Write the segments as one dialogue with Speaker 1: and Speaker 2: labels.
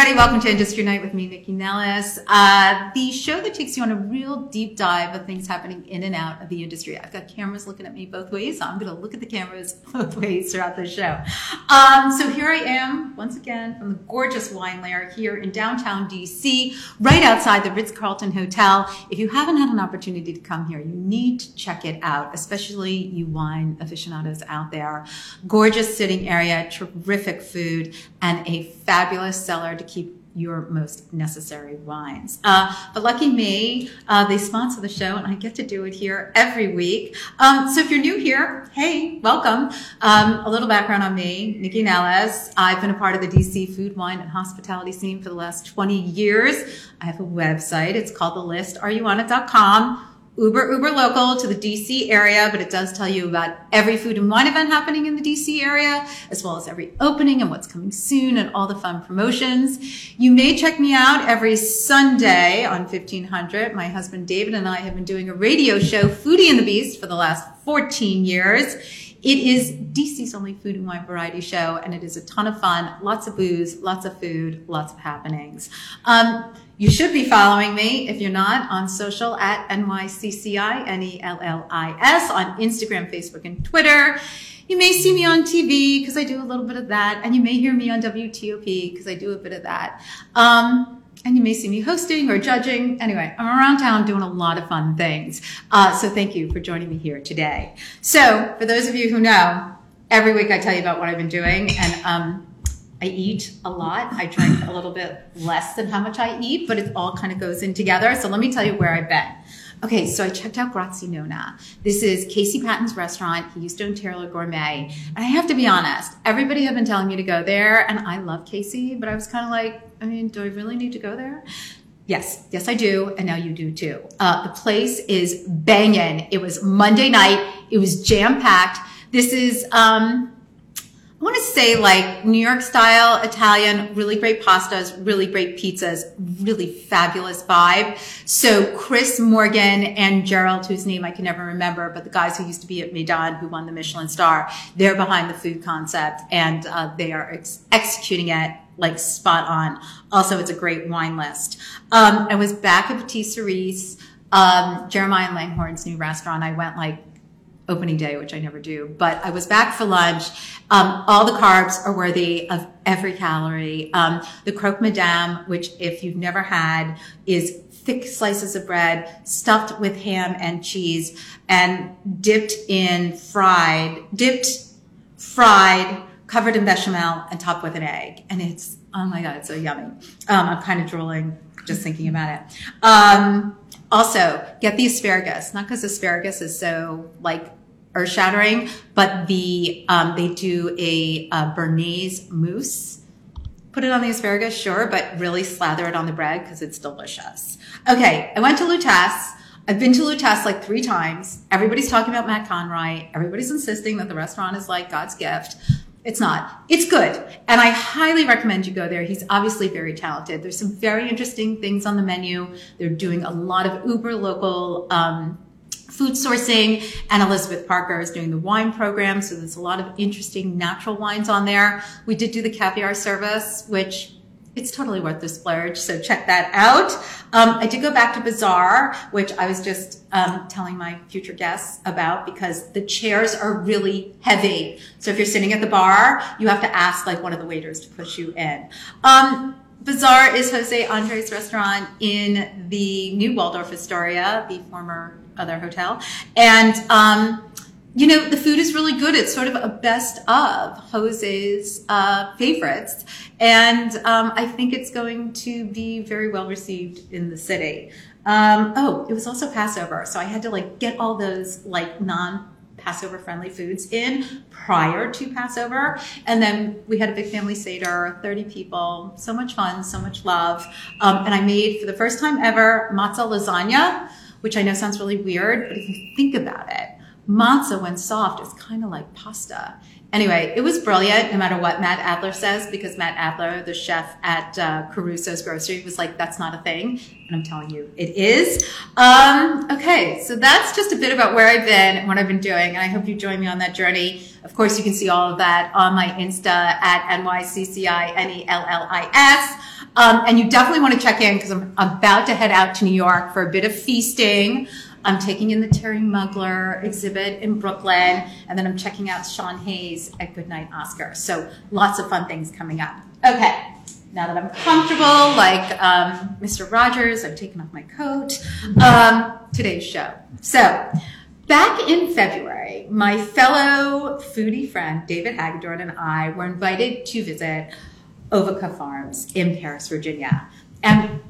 Speaker 1: everybody. Welcome to Industry Night with me, Nycci Nellis. Uh, the show that takes you on a real deep dive of things happening in and out of the industry. I've got cameras looking at me both ways, so I'm going to look at the cameras both ways throughout the show. Um, so here I am, once again, from the gorgeous wine lair here in downtown DC, right outside the Ritz-Carlton Hotel. If you haven't had an opportunity to come here, you need to check it out, especially you wine aficionados out there. Gorgeous sitting area, terrific food, and a fabulous cellar to keep your most necessary wines. Uh, but lucky me, uh, they sponsor the show and I get to do it here every week. Um, so if you're new here, hey, welcome. Um, a little background on me, Nycci Nellis. I've been a part of the DC food, wine, and hospitality scene for the last 20 years. I have a website. It's called The Uber, uber local to the DC area, but it does tell you about every food and wine event happening in the DC area, as well as every opening and what's coming soon and all the fun promotions. You may check me out every Sunday on 1500. My husband David and I have been doing a radio show, Foodie and the Beast, for the last 14 years. It is DC's only food and wine variety show, and it is a ton of fun. Lots of booze, lots of food, lots of happenings. Um, you should be following me if you're not on social at NYCCI, N-E-L-L-I-S on Instagram, Facebook, and Twitter. You may see me on TV because I do a little bit of that, and you may hear me on WTOP because I do a bit of that. Um, and you may see me hosting or judging. Anyway, I'm around town doing a lot of fun things. Uh, so thank you for joining me here today. So for those of you who know, every week I tell you about what I've been doing and, um, I eat a lot. I drink a little bit less than how much I eat, but it all kind of goes in together. So let me tell you where I've been. Okay, so I checked out Grazie Nonna. This is Casey Patton's restaurant. He used to own Taylor Gourmet. And I have to be honest, everybody had been telling me to go there, and I love Casey, but I was kind of like, I mean, do I really need to go there? Yes, yes, I do, and now you do too. Uh, the place is banging. It was Monday night. It was jam packed. This is um, I want to say like New York style Italian, really great pastas, really great pizzas, really fabulous vibe. So Chris Morgan and Gerald, whose name I can never remember, but the guys who used to be at Maydan, who won the Michelin star, they're behind the food concept and uh, they are ex- executing it like spot on. Also, it's a great wine list. Um, I was back at Petite Cerise, um, Jeremiah Langhorne's new restaurant. I went like opening day, which I never do, but I was back for lunch. Um, all the carbs are worthy of every calorie. Um, the croque madame, which if you've never had, is thick slices of bread stuffed with ham and cheese and dipped in fried, dipped, fried, covered in bechamel and topped with an egg. And it's, oh my God, it's so yummy. Um, I'm kind of drooling just thinking about it. Um, also, get the asparagus, not because asparagus is so like earth shattering, but the um, they do a, a mousse. Put it on the asparagus, sure, but really slather it on the bread because it's delicious. Okay, I went to Lutèce. I've been to Lutèce like three times. Everybody's talking about Matt Conroy. Everybody's insisting that the restaurant is like God's gift. It's not. It's good. And I highly recommend you go there. He's obviously very talented. There's some very interesting things on the menu. They're doing a lot of uber local um, food sourcing and Elizabeth Parker is doing the wine program. So there's a lot of interesting natural wines on there. We did do the caviar service, which it's totally worth the splurge. So check that out. Um, I did go back to Bazaar, which I was just um, telling my future guests about because the chairs are really heavy. So if you're sitting at the bar, you have to ask like one of the waiters to push you in. Um, Bazaar is Jose Andres restaurant in the new Waldorf Astoria, the former other hotel. And, um, you know, the food is really good. It's sort of a best of Jose's uh, favorites. And um, I think it's going to be very well received in the city. Um, oh, it was also Passover. So I had to like get all those like non Passover friendly foods in prior to Passover. And then we had a big family Seder, 30 people, so much fun, so much love. Um, and I made for the first time ever matzah lasagna which I know sounds really weird, but if you think about it, matzah, when soft, is kind of like pasta. Anyway, it was brilliant no matter what Matt Adler says, because Matt Adler, the chef at uh, Caruso's Grocery, was like, that's not a thing. And I'm telling you, it is. Um, okay, so that's just a bit about where I've been and what I've been doing. And I hope you join me on that journey. Of course, you can see all of that on my Insta at N-Y-C-C-I-N-E-L-L-I-S. Um, and you definitely want to check in because I'm about to head out to New York for a bit of feasting. I'm taking in the Thierry Mugler exhibit in Brooklyn, and then I'm checking out Sean Hayes at Goodnight Oscar. So lots of fun things coming up. Okay, now that I'm comfortable, like um, Mr. Rogers, I've taken off my coat. Um, today's show. So, back in February, my fellow foodie friend David Hagedorn and I were invited to visit Avoca Farms in Paris, Virginia. And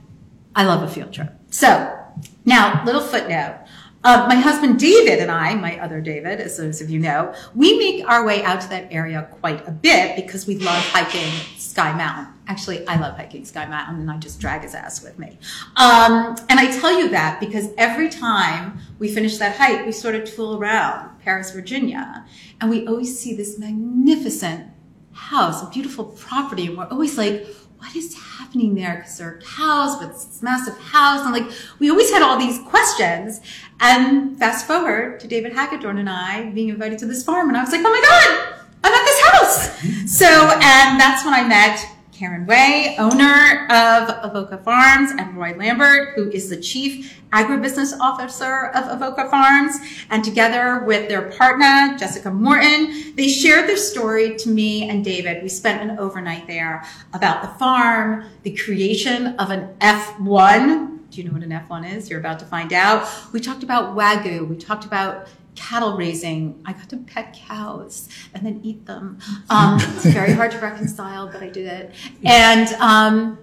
Speaker 1: I love a field trip. So, now, little footnote. Uh, my husband David and I, my other David, as those of you know, we make our way out to that area quite a bit because we love hiking Sky Mountain. Actually, I love hiking Sky Mountain and I just drag his ass with me. Um, and I tell you that because every time we finish that hike, we sort of tool around Paris, Virginia, and we always see this magnificent house, a beautiful property, and we're always like, what is happening there? Because there are cows with this massive house. And like, we always had all these questions. And fast forward to David Hagedorn and I being invited to this farm. And I was like, oh my God, I'm at this house. So, and that's when I met Karen Way, owner of Avoca Farms, and Roy Lambert, who is the chief agribusiness officer of Avoca Farms. And together with their partner, Jessica Morton, they shared their story to me and David. We spent an overnight there about the farm, the creation of an F1. Do you know what an F1 is? You're about to find out. We talked about Wagyu. We talked about cattle raising. I got to pet cows and then eat them. Um, it's very hard to reconcile, but I did it. And um,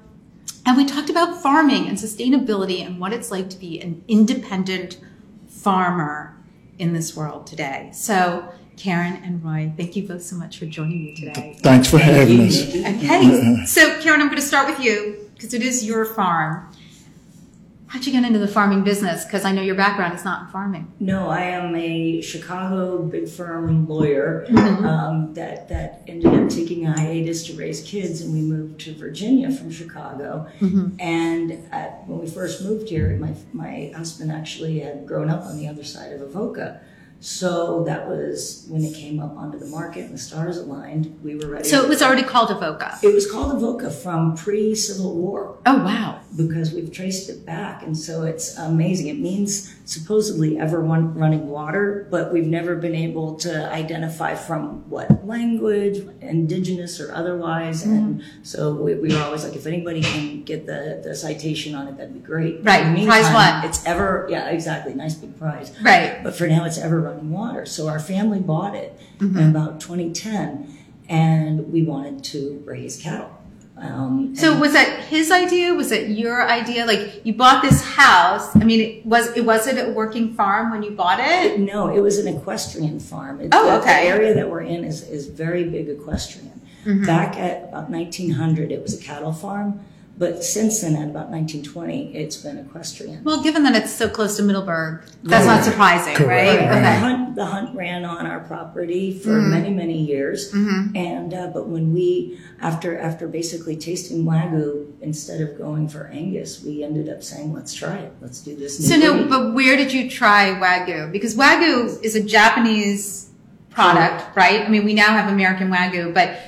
Speaker 1: and we talked about farming and sustainability and what it's like to be an independent farmer in this world today. So. Karen and Roy, thank you both so much for joining me today.
Speaker 2: Thanks for having us.
Speaker 1: Okay, so Karen, I'm going to start with you because it is your farm. How'd you get into the farming business? Because I know your background is not in farming.
Speaker 3: No, I am a Chicago big firm lawyer mm-hmm. um, that that ended up taking a hiatus to raise kids, and we moved to Virginia from Chicago. Mm-hmm. And at, when we first moved here, my my husband actually had grown up on the other side of Avoca. So that was when it came up onto the market and the stars aligned. We were ready.
Speaker 1: So it was already called Avoca.
Speaker 3: It was called Avoca from pre-Civil War.
Speaker 1: Oh wow!
Speaker 3: Because we've traced it back, and so it's amazing. It means supposedly ever running water, but we've never been able to identify from what language, indigenous or otherwise. Mm-hmm. And so we, we, were always like, if anybody can get the, the citation on it, that'd be great.
Speaker 1: Right. prize one.
Speaker 3: It's ever yeah exactly nice big prize.
Speaker 1: Right.
Speaker 3: But for now, it's ever running water. So our family bought it mm-hmm. in about 2010, and we wanted to raise cattle.
Speaker 1: Um, so was that his idea? Was it your idea? Like you bought this house. I mean, it was it was it a working farm when you bought it?
Speaker 3: No, it was an equestrian farm.
Speaker 1: It, oh, okay.
Speaker 3: The area that we're in is is very big equestrian. Mm-hmm. Back at about 1900, it was a cattle farm. But since then, at about 1920, it's been equestrian.
Speaker 1: Well, given that it's so close to Middleburg, that's not surprising, Correct. right?
Speaker 3: Okay. The, hunt, the hunt ran on our property for mm-hmm. many, many years. Mm-hmm. And uh, but when we, after after basically tasting wagyu, instead of going for Angus, we ended up saying, "Let's try it. Let's do this."
Speaker 1: so no, but where did you try wagyu? Because wagyu is a Japanese product, right? I mean, we now have American wagyu, but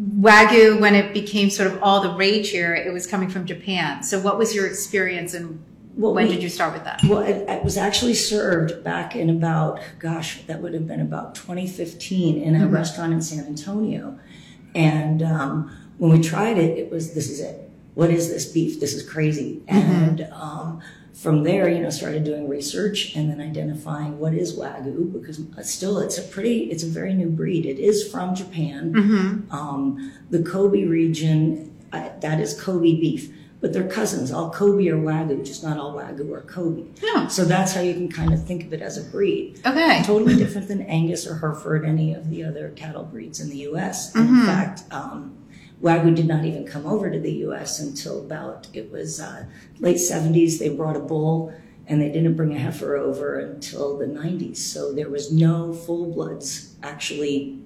Speaker 1: Wagyu, when it became sort of all the rage here, it was coming from Japan. So, what was your experience and well, when we, did you start with that?
Speaker 3: Well, it, it, was actually served back in about, gosh, that would have been about 2015 in a mm-hmm. restaurant in San Antonio. And um, when we tried it, it was, this is it. What is this beef? This is crazy. Mm-hmm. And um, from there, you know, started doing research and then identifying what is Wagyu because still it's a pretty, it's a very new breed. It is from Japan. Mm-hmm. Um, the Kobe region, uh, that is Kobe beef, but they're cousins. All Kobe are Wagyu, just not all Wagyu are Kobe.
Speaker 1: Yeah.
Speaker 3: So that's how you can kind of think of it as a breed.
Speaker 1: Okay.
Speaker 3: Totally different than Angus or Hereford, any of the other cattle breeds in the U.S. Mm-hmm. In fact, um, Wagyu did not even come over to the U.S. until about it was uh, late 70s. They brought a bull, and they didn't bring a heifer over until the 90s. So there was no full bloods actually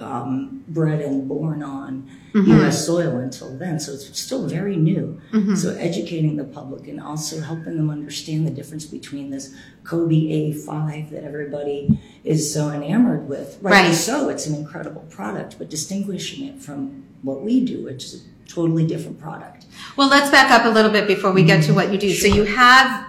Speaker 3: um, bred and born on U.S. soil until then, so it's still very new. So educating the public and also helping them understand the difference between this Kobe A5 that everybody is so enamored with. Rightly
Speaker 1: Right.
Speaker 3: so, it's an incredible product, but distinguishing it from what we do, which is a totally different product.
Speaker 1: Well, let's back up a little bit before we get to what you do. So you have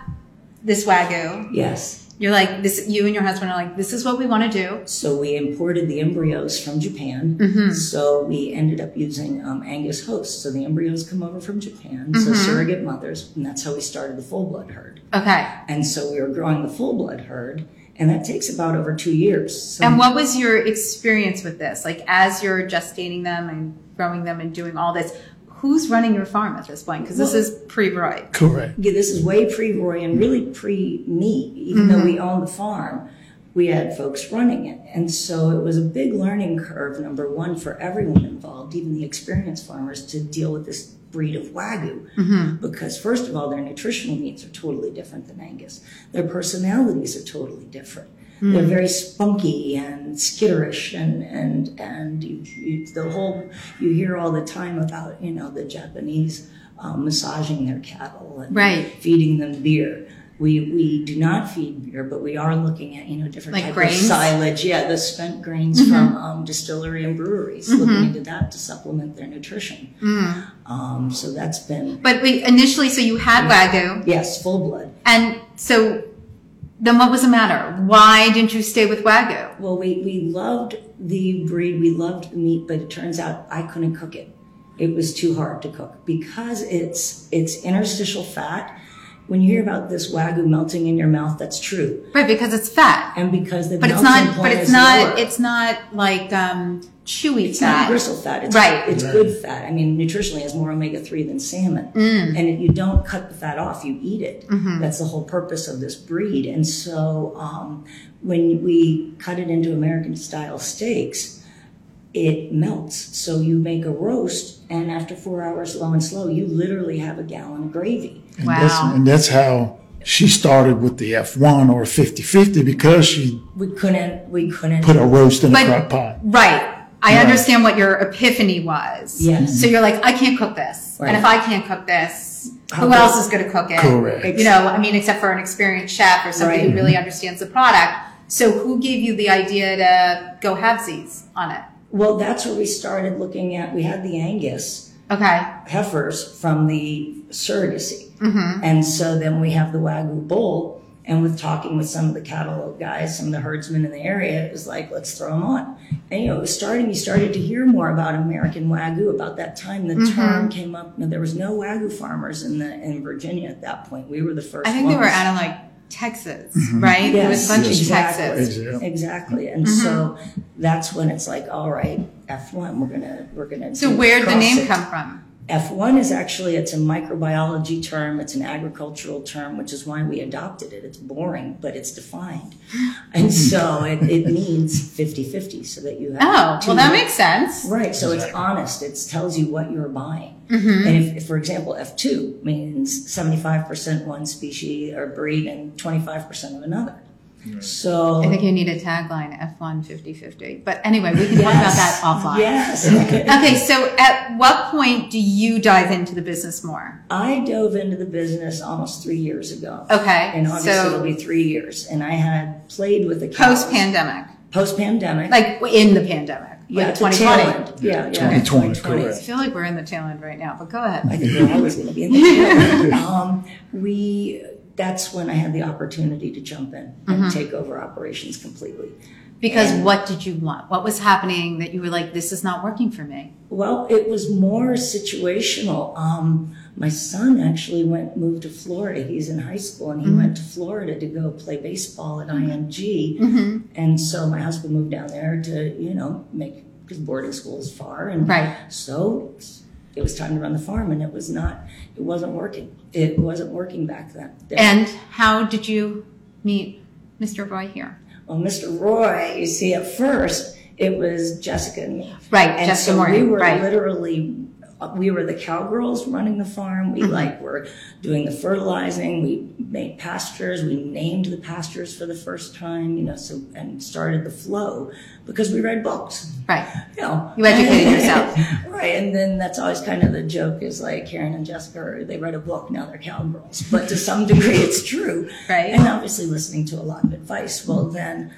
Speaker 1: this wagyu.
Speaker 3: Yes.
Speaker 1: You're like this. You and your husband are like, this is what we want to do.
Speaker 3: So we imported the embryos from Japan.
Speaker 1: Mm-hmm.
Speaker 3: So we ended up using um, Angus hosts. So the embryos come over from Japan, so
Speaker 1: Mm-hmm.
Speaker 3: surrogate mothers, and that's how we started the full blood herd.
Speaker 1: Okay.
Speaker 3: And so we were growing the full blood herd, and that takes about over two years. So
Speaker 1: And what was your experience with this? Like as you're gestating them and growing them and doing all this, who's running your farm at this point? Because this
Speaker 3: Well-
Speaker 1: is pre-Roy.
Speaker 2: Correct.
Speaker 3: yeah, this is way pre Roy and really pre me. Even though we mm-hmm. owned the farm, we had folks running it. And so it was a big learning curve, number one, for everyone involved, even the experienced farmers, to deal with this breed of Wagyu. Because, first of all, their nutritional needs are totally different than Angus, their personalities are totally different. They're very spunky and skitterish, and and and you, you, the whole you hear all the time about you know the Japanese um, massaging their cattle and
Speaker 1: Right.
Speaker 3: feeding them beer. We we do not feed beer, but we are looking at you know different
Speaker 1: Like
Speaker 3: type
Speaker 1: grains?
Speaker 3: of silage. Yeah, the spent grains from um, distillery and breweries, looking into that to supplement their nutrition. Um, so that's been
Speaker 1: But wait, initially, so you had wagyu,
Speaker 3: yes, full blood.
Speaker 1: and so then what was the matter? Why didn't you stay with wagyu?
Speaker 3: Well, we, we loved the breed, we loved the meat, but it turns out I couldn't cook it. It was too hard to cook because it's it's interstitial fat. When you hear about this wagyu melting in your mouth, that's true,
Speaker 1: Right, because it's fat.
Speaker 3: and because the
Speaker 1: But it's not. But it's not.
Speaker 3: lower.
Speaker 1: It's not like um, chewy
Speaker 3: It's
Speaker 1: fat.
Speaker 3: not bristle fat. It's,
Speaker 1: Right.
Speaker 3: It's
Speaker 2: Right.
Speaker 3: good fat. I mean, nutritionally, it has more omega three than salmon,
Speaker 1: Mm.
Speaker 3: and you don't cut the fat off; you eat it.
Speaker 1: Mm-hmm.
Speaker 3: That's the whole purpose of this breed. And so, um, when we cut it into American style steaks, it melts. So you make a roast, and after four hours, low and slow, you literally have a gallon of gravy.
Speaker 2: And
Speaker 1: Wow.
Speaker 2: That's, and that's how she started with the F1 or 50-50 because she
Speaker 3: We couldn't. We couldn't.
Speaker 2: put a roast in
Speaker 1: But-
Speaker 2: a crock pot.
Speaker 1: Right. I
Speaker 2: Right.
Speaker 1: understand what your epiphany was.
Speaker 3: Yes.
Speaker 1: So you're like, I can't cook this, and if I can't cook this,
Speaker 3: How
Speaker 1: who
Speaker 3: could-
Speaker 1: else is going to cook it?
Speaker 2: Correct.
Speaker 1: You know, I mean, except for an experienced chef or somebody who
Speaker 3: Right.
Speaker 1: really understands the product. So who gave you the idea to go have halvesies on it?
Speaker 3: Well, that's where we started looking at. We had the Angus.
Speaker 1: Okay.
Speaker 3: heifers from the surrogacy.
Speaker 1: Mm-hmm.
Speaker 3: And so then we have the Wagyu bull. And with talking with some of the cattle guys, some of the herdsmen in the area, it was like, let's throw them on. And, you know, it was starting, you started to hear more about American Wagyu. About that time, the
Speaker 1: Mm-hmm.
Speaker 3: term came up. Now, there was no Wagyu farmers in the in Virginia at that point. We were the first
Speaker 1: I think they were out of like Texas, right? There was a bunch
Speaker 3: Yes,
Speaker 1: of
Speaker 3: exactly.
Speaker 1: Texas.
Speaker 2: Exactly.
Speaker 3: Exactly. And
Speaker 1: Mm-hmm.
Speaker 3: so that's when it's like, all right, F1, we're gonna we're gonna
Speaker 1: So where'd the name
Speaker 3: it.
Speaker 1: come from?
Speaker 3: F1 is actually it's a microbiology term, it's an agricultural term, which is why we adopted it. It's boring, but it's defined. And so it, it means 50-50 so that you have
Speaker 1: Oh, well, that
Speaker 3: mi-
Speaker 1: makes sense.
Speaker 3: Right, so it's honest. It tells you what you're buying.
Speaker 1: Mm-hmm.
Speaker 3: And if, if, for example, F2 means 75% one species or breed and 25% of another. So
Speaker 1: I think you need a tagline F1 50 50. But anyway, we can talk about that offline.
Speaker 3: Yes.
Speaker 1: Okay, so at what point do you dive into the business more?
Speaker 3: I dove into the business almost three years ago.
Speaker 1: Okay,
Speaker 3: In August, it'll be three years. And I had played with the
Speaker 1: post pandemic,
Speaker 3: Post pandemic.
Speaker 1: like in the pandemic,
Speaker 3: yeah,
Speaker 1: like 2020.
Speaker 3: end. Yeah, yeah.
Speaker 2: 2020,
Speaker 3: 2020.
Speaker 1: I feel like we're in the tail end right now, but go
Speaker 3: I
Speaker 1: ahead.
Speaker 3: think we're always going to be in the tail end. um, we, that's when I had the opportunity to jump in and
Speaker 1: Mm-hmm.
Speaker 3: take over operations completely.
Speaker 1: Because what did you want? What was happening that you were like, this is not working for me?
Speaker 3: Well, it was more situational. Um, my son actually went moved to Florida. He's in high school, and he went to Florida to go play baseball at IMG. And so my husband moved down there to, you know, make because boarding school is far, and
Speaker 1: Right.
Speaker 3: so it was time to run the farm, and it was not. It wasn't working. It wasn't working back then.
Speaker 1: And how did you meet Mr. Roy here?
Speaker 3: Well, Mr. Roy, you see, at first it was Jessica and me.
Speaker 1: Right,
Speaker 3: And
Speaker 1: Jessica
Speaker 3: so
Speaker 1: Morgan,
Speaker 3: we were
Speaker 1: right.
Speaker 3: literally we were the cowgirls running the farm. We mm-hmm. like were doing the fertilizing. We made pastures. We named the pastures for the first time, you know, so and started the flow because we read books.
Speaker 1: Right.
Speaker 3: You know,
Speaker 1: You educated yourself.
Speaker 3: right? And then that's always kind of the joke is like Karen and Jessica, they read a book, now they're cowgirls. But to some degree, it's true.
Speaker 1: Right.
Speaker 3: And obviously listening to a lot of advice. Well, then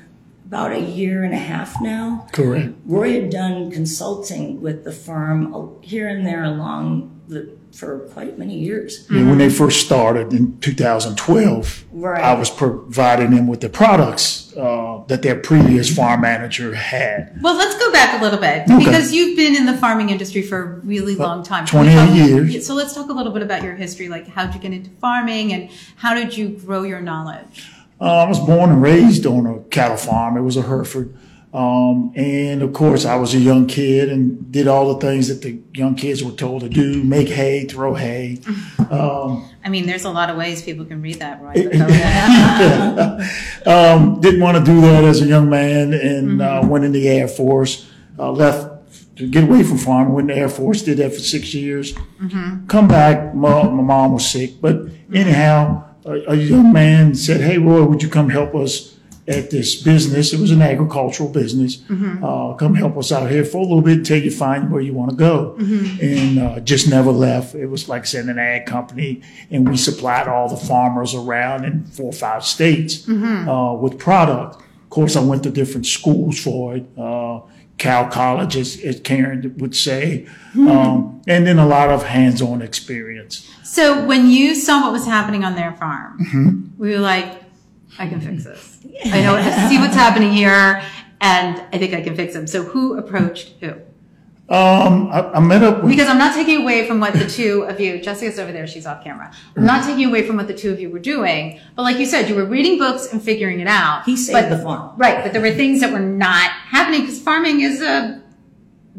Speaker 3: about a year and a half now,
Speaker 2: Correct.
Speaker 3: Roy had done consulting with the firm uh, here and there along the, for quite many years.
Speaker 2: And when they first started in 2012,
Speaker 3: Right.
Speaker 2: I was providing them with the products uh, that their previous farm manager had.
Speaker 1: Well, let's go back a little bit
Speaker 2: Okay.
Speaker 1: because you've been in the farming industry for a really long time. Can
Speaker 2: 28
Speaker 1: talk-
Speaker 2: years.
Speaker 1: So let's talk a little bit about your history. Like, how did you get into farming and how did you grow your knowledge?
Speaker 2: Uh, I was born and raised on a cattle farm. It was a Hereford. Um, and of course, I was a young kid and did all the things that the young kids were told to do make hay, throw hay. Um,
Speaker 1: I mean, there's a lot of ways people can read that, right? Ahead.
Speaker 2: um, didn't want to do that as a young man and uh, went in the Air Force. Uh, left to get away from farming. Went in the Air Force. Did that for six years. Come back. My, my mom was sick, but anyhow, a, a young man said, "Hey, Roy, would you come help us at this business? It was an agricultural business. Uh, come help us out here for a little bit until you find where you want to go." And uh, just never left. It was like said, an ag company, and we supplied all the farmers around in four or five states uh, with product. Of course, I went to different schools for it. Uh, Cal College, as, as Karen would say, um, and then a lot of hands-on experience.
Speaker 1: so when you saw what was happening on their farm,
Speaker 2: Mm-hmm.
Speaker 1: we were like, I can fix this. I know, I see what's happening here and I think I can fix them. So who approached who?
Speaker 2: Um, I, I met up with
Speaker 1: Because I'm not taking away from what the two of you, Jessica's over there, she's off camera. I'm not taking away from what the two of you were doing, but like you said, you were reading books and figuring it out.
Speaker 3: He saved
Speaker 1: but,
Speaker 3: the farm.
Speaker 1: Right, but there were things that were not happening because farming is a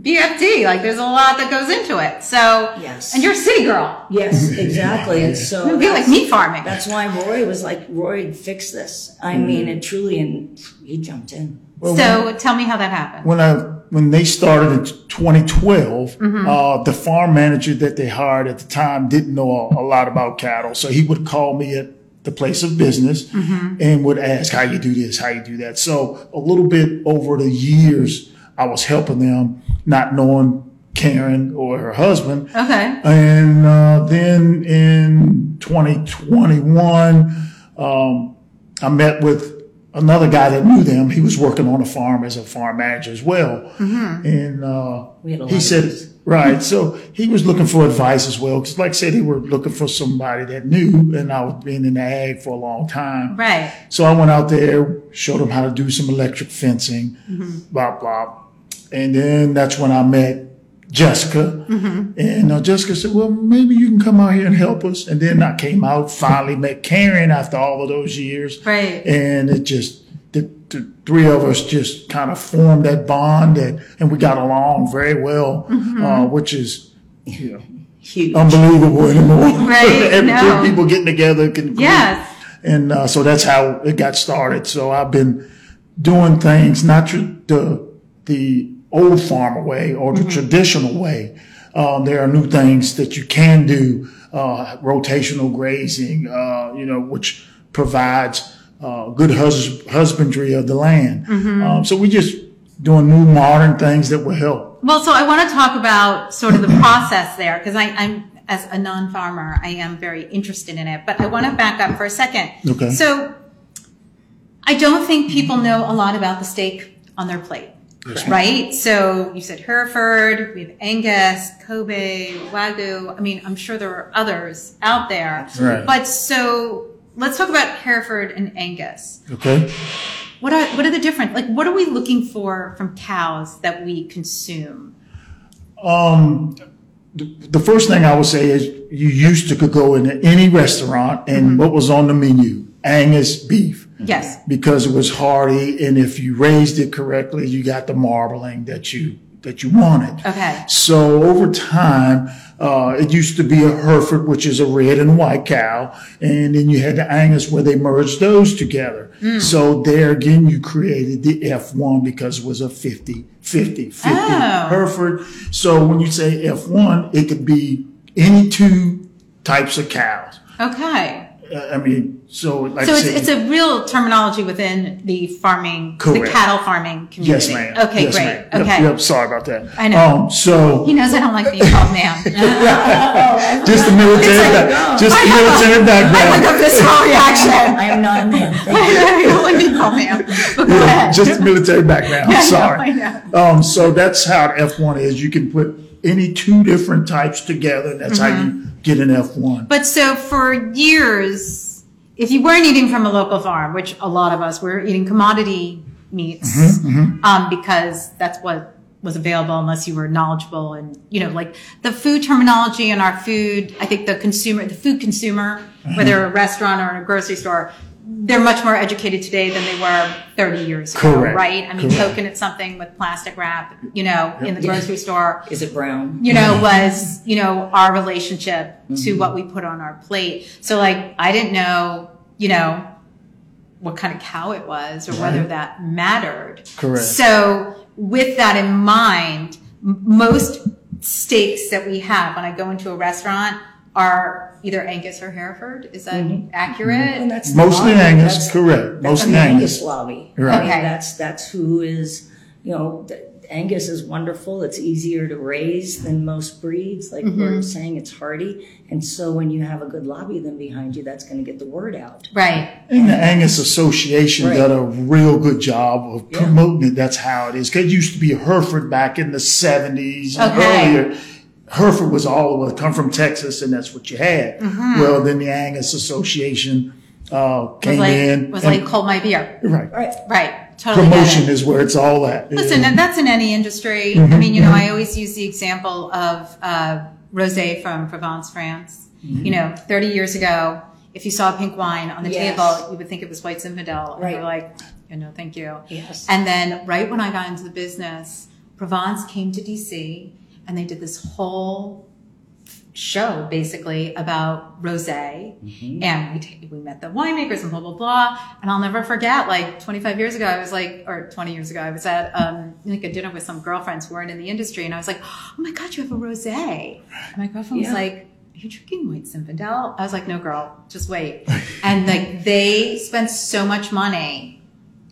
Speaker 1: BFD. Like there's a lot that goes into it. So,
Speaker 3: Yes.
Speaker 1: and you're a city girl.
Speaker 3: Yes, exactly. And so
Speaker 1: It would be like
Speaker 3: that's-
Speaker 1: meat farming.
Speaker 3: That's why Roy was like, Roy, fix this. I mean, it truly, and he jumped in.
Speaker 1: So tell me how that happened.
Speaker 2: when I when they started in 2012, uh, the farm manager that they hired at the time didn't know a, a lot about cattle, so he would call me at the place of business and would ask how you do this, how you do that. So a little bit over the years, I was helping them, not knowing Karen or her husband.
Speaker 1: Okay.
Speaker 2: And uh, then in 2021, um, I met with another guy that knew them. He was working on a farm as a farm manager as well. And uh,
Speaker 3: We had a lot
Speaker 2: he said, right. So he was looking for advice as well. Because, like I said, he were looking for somebody that knew. And I was being in the ag for a long time.
Speaker 1: Right.
Speaker 2: So I went out there, showed him how to do some electric fencing, blah, blah. And then that's when I met Jessica. And uh, Jessica said, well, maybe you can come out here and help us. And then I came out, finally met Karen after all of those years.
Speaker 1: Right.
Speaker 2: And it just, the, the three of us just kind of formed that bond that, and we got along very well, uh, which is, you know,
Speaker 3: Huge.
Speaker 2: unbelievable anymore.
Speaker 1: Right,
Speaker 2: Every
Speaker 1: no.
Speaker 2: two people getting together can
Speaker 1: Yes.
Speaker 2: and uh, so that's how it got started. So I've been doing things not the the old farmer way or the traditional way. Um, there are new things that you can do, uh, rotational grazing, uh, you know, which provides uh, good hus- husbandry of the land. Um, so we're just doing new modern things that will help.
Speaker 1: Well, so I want to talk about sort of the process there because I'm, as a non-farmer, I am very interested in it. But I want to back up for a second.
Speaker 2: Okay.
Speaker 1: So I don't think people know a lot about the steak on their plate.
Speaker 2: Yes,
Speaker 1: Right? So you said Hereford, we have Angus, Kobe, Wagyu. I mean, I'm sure there are others out there.
Speaker 2: Right.
Speaker 1: But so let's talk about Hereford and Angus.
Speaker 2: Okay.
Speaker 1: What are what are the different like what are we looking for from cows that we consume?
Speaker 2: Um, the, the first thing I would say is you used to could go into any restaurant and what was on the menu, Angus beef,
Speaker 1: Yes.
Speaker 2: because it was hearty. And if you raised it correctly, you got the marbling that you that you wanted.
Speaker 1: Okay.
Speaker 2: So over time, uh, it used to be a Hereford, which is a red and white cow, and then you had the Angus where they merged those together.
Speaker 1: Hmm.
Speaker 2: So there again, you created the F1 because it was a 50, 50, 50
Speaker 1: Oh.
Speaker 2: Hereford. So when you say F1, it could be any two types of cows.
Speaker 1: Okay.
Speaker 2: Uh, I mean, so like
Speaker 1: So
Speaker 2: I
Speaker 1: it's,
Speaker 2: said,
Speaker 1: it's a real terminology within the farming, the
Speaker 2: Correct.
Speaker 1: cattle farming community.
Speaker 2: yes, ma'am.
Speaker 1: Okay,
Speaker 2: yes,
Speaker 1: great.
Speaker 2: Ma'am. Yep,
Speaker 1: Okay.
Speaker 2: Yep, sorry about that.
Speaker 1: I know.
Speaker 2: Um, so
Speaker 1: He knows I don't like being called ma'am.
Speaker 2: just the military, back, just the military
Speaker 1: I
Speaker 2: background.
Speaker 1: like a visceral reaction.
Speaker 3: I am not a man. Thank you.
Speaker 1: I don't like being called ma'am. But go
Speaker 2: Yeah,
Speaker 1: ahead.
Speaker 2: just the military background.
Speaker 1: I know,
Speaker 2: Sorry.
Speaker 1: I know.
Speaker 2: Um, so that's how F one is. You can put any two different types together. That's how
Speaker 1: Mm-hmm.
Speaker 2: you get an F one.
Speaker 1: But so for years, if you weren't eating from a local farm, which a lot of us were eating commodity meats,
Speaker 2: Mm-hmm,
Speaker 1: Um, because that's what was available unless you were knowledgeable and, you know, like the food terminology and our food, I think the consumer, the food consumer,
Speaker 2: Mm-hmm.
Speaker 1: whether a restaurant or in a grocery store, they're much more educated today than they were 30 years ago,
Speaker 2: Correct.
Speaker 1: right? I mean,
Speaker 2: Correct.
Speaker 1: poking at something with plastic wrap, you know, in the grocery store
Speaker 3: Is it brown?
Speaker 1: you know, was, you know, our relationship to mm-hmm. what we put on our plate. So like, I didn't know, you know, what kind of cow it was or whether that mattered.
Speaker 2: Correct.
Speaker 1: So with that in mind, m- most steaks that we have when I go into a restaurant are either Angus or Hereford. Is that
Speaker 3: And
Speaker 1: accurate?
Speaker 3: that's the
Speaker 2: Mostly
Speaker 3: lobby.
Speaker 2: Angus,
Speaker 3: That's-
Speaker 2: correct.
Speaker 3: That's
Speaker 2: Mostly
Speaker 3: the
Speaker 2: Angus.
Speaker 3: Angus lobby.
Speaker 2: Right.
Speaker 3: I mean,
Speaker 1: Okay.
Speaker 3: that's that's who is, you know, th- Angus is wonderful. It's easier to raise than most breeds. Like
Speaker 1: Mm-hmm.
Speaker 3: we're saying, it's hardy, and so when you have a good lobby then behind you, that's going to get the word out.
Speaker 1: Right.
Speaker 2: And the Angus Association
Speaker 3: Right.
Speaker 2: did a real good job of
Speaker 3: Yeah.
Speaker 2: promoting it. That's how it is. 'Cause it used to be Hereford back in the 70s and
Speaker 1: Okay.
Speaker 2: earlier. Hereford was all over, come from Texas, and that's what you had. Well, then the Angus Association uh,
Speaker 1: Mm-hmm. Was
Speaker 2: came
Speaker 1: like,
Speaker 2: in.
Speaker 1: was
Speaker 2: and-
Speaker 1: like hold my beer.
Speaker 2: right.
Speaker 3: Right.
Speaker 1: Right. Totally.
Speaker 2: Promotion is where it's all at.
Speaker 1: Listen, and that's in any industry. I mean, you know, I always use the example of uh, rosé from Provence, France. You know, 30 years ago, if you saw pink wine on the
Speaker 3: Yes.
Speaker 1: table, you would think it was White Zinfandel. And you're like, you know, thank you.
Speaker 3: Yes.
Speaker 1: And then right when I got into the business, Provence came to DC and they did this whole show basically about rosé and we, ta- we met the winemakers and blah blah blah. And i'll never forget like 25 years ago i was like or 20 years ago i was at um, like a dinner with some girlfriends who weren't in the industry. And i was like oh my god you have a rosé and my girlfriend was
Speaker 3: Yeah.
Speaker 1: like are you drinking white zinfandel? I was like no girl just wait. And like they spent so much money.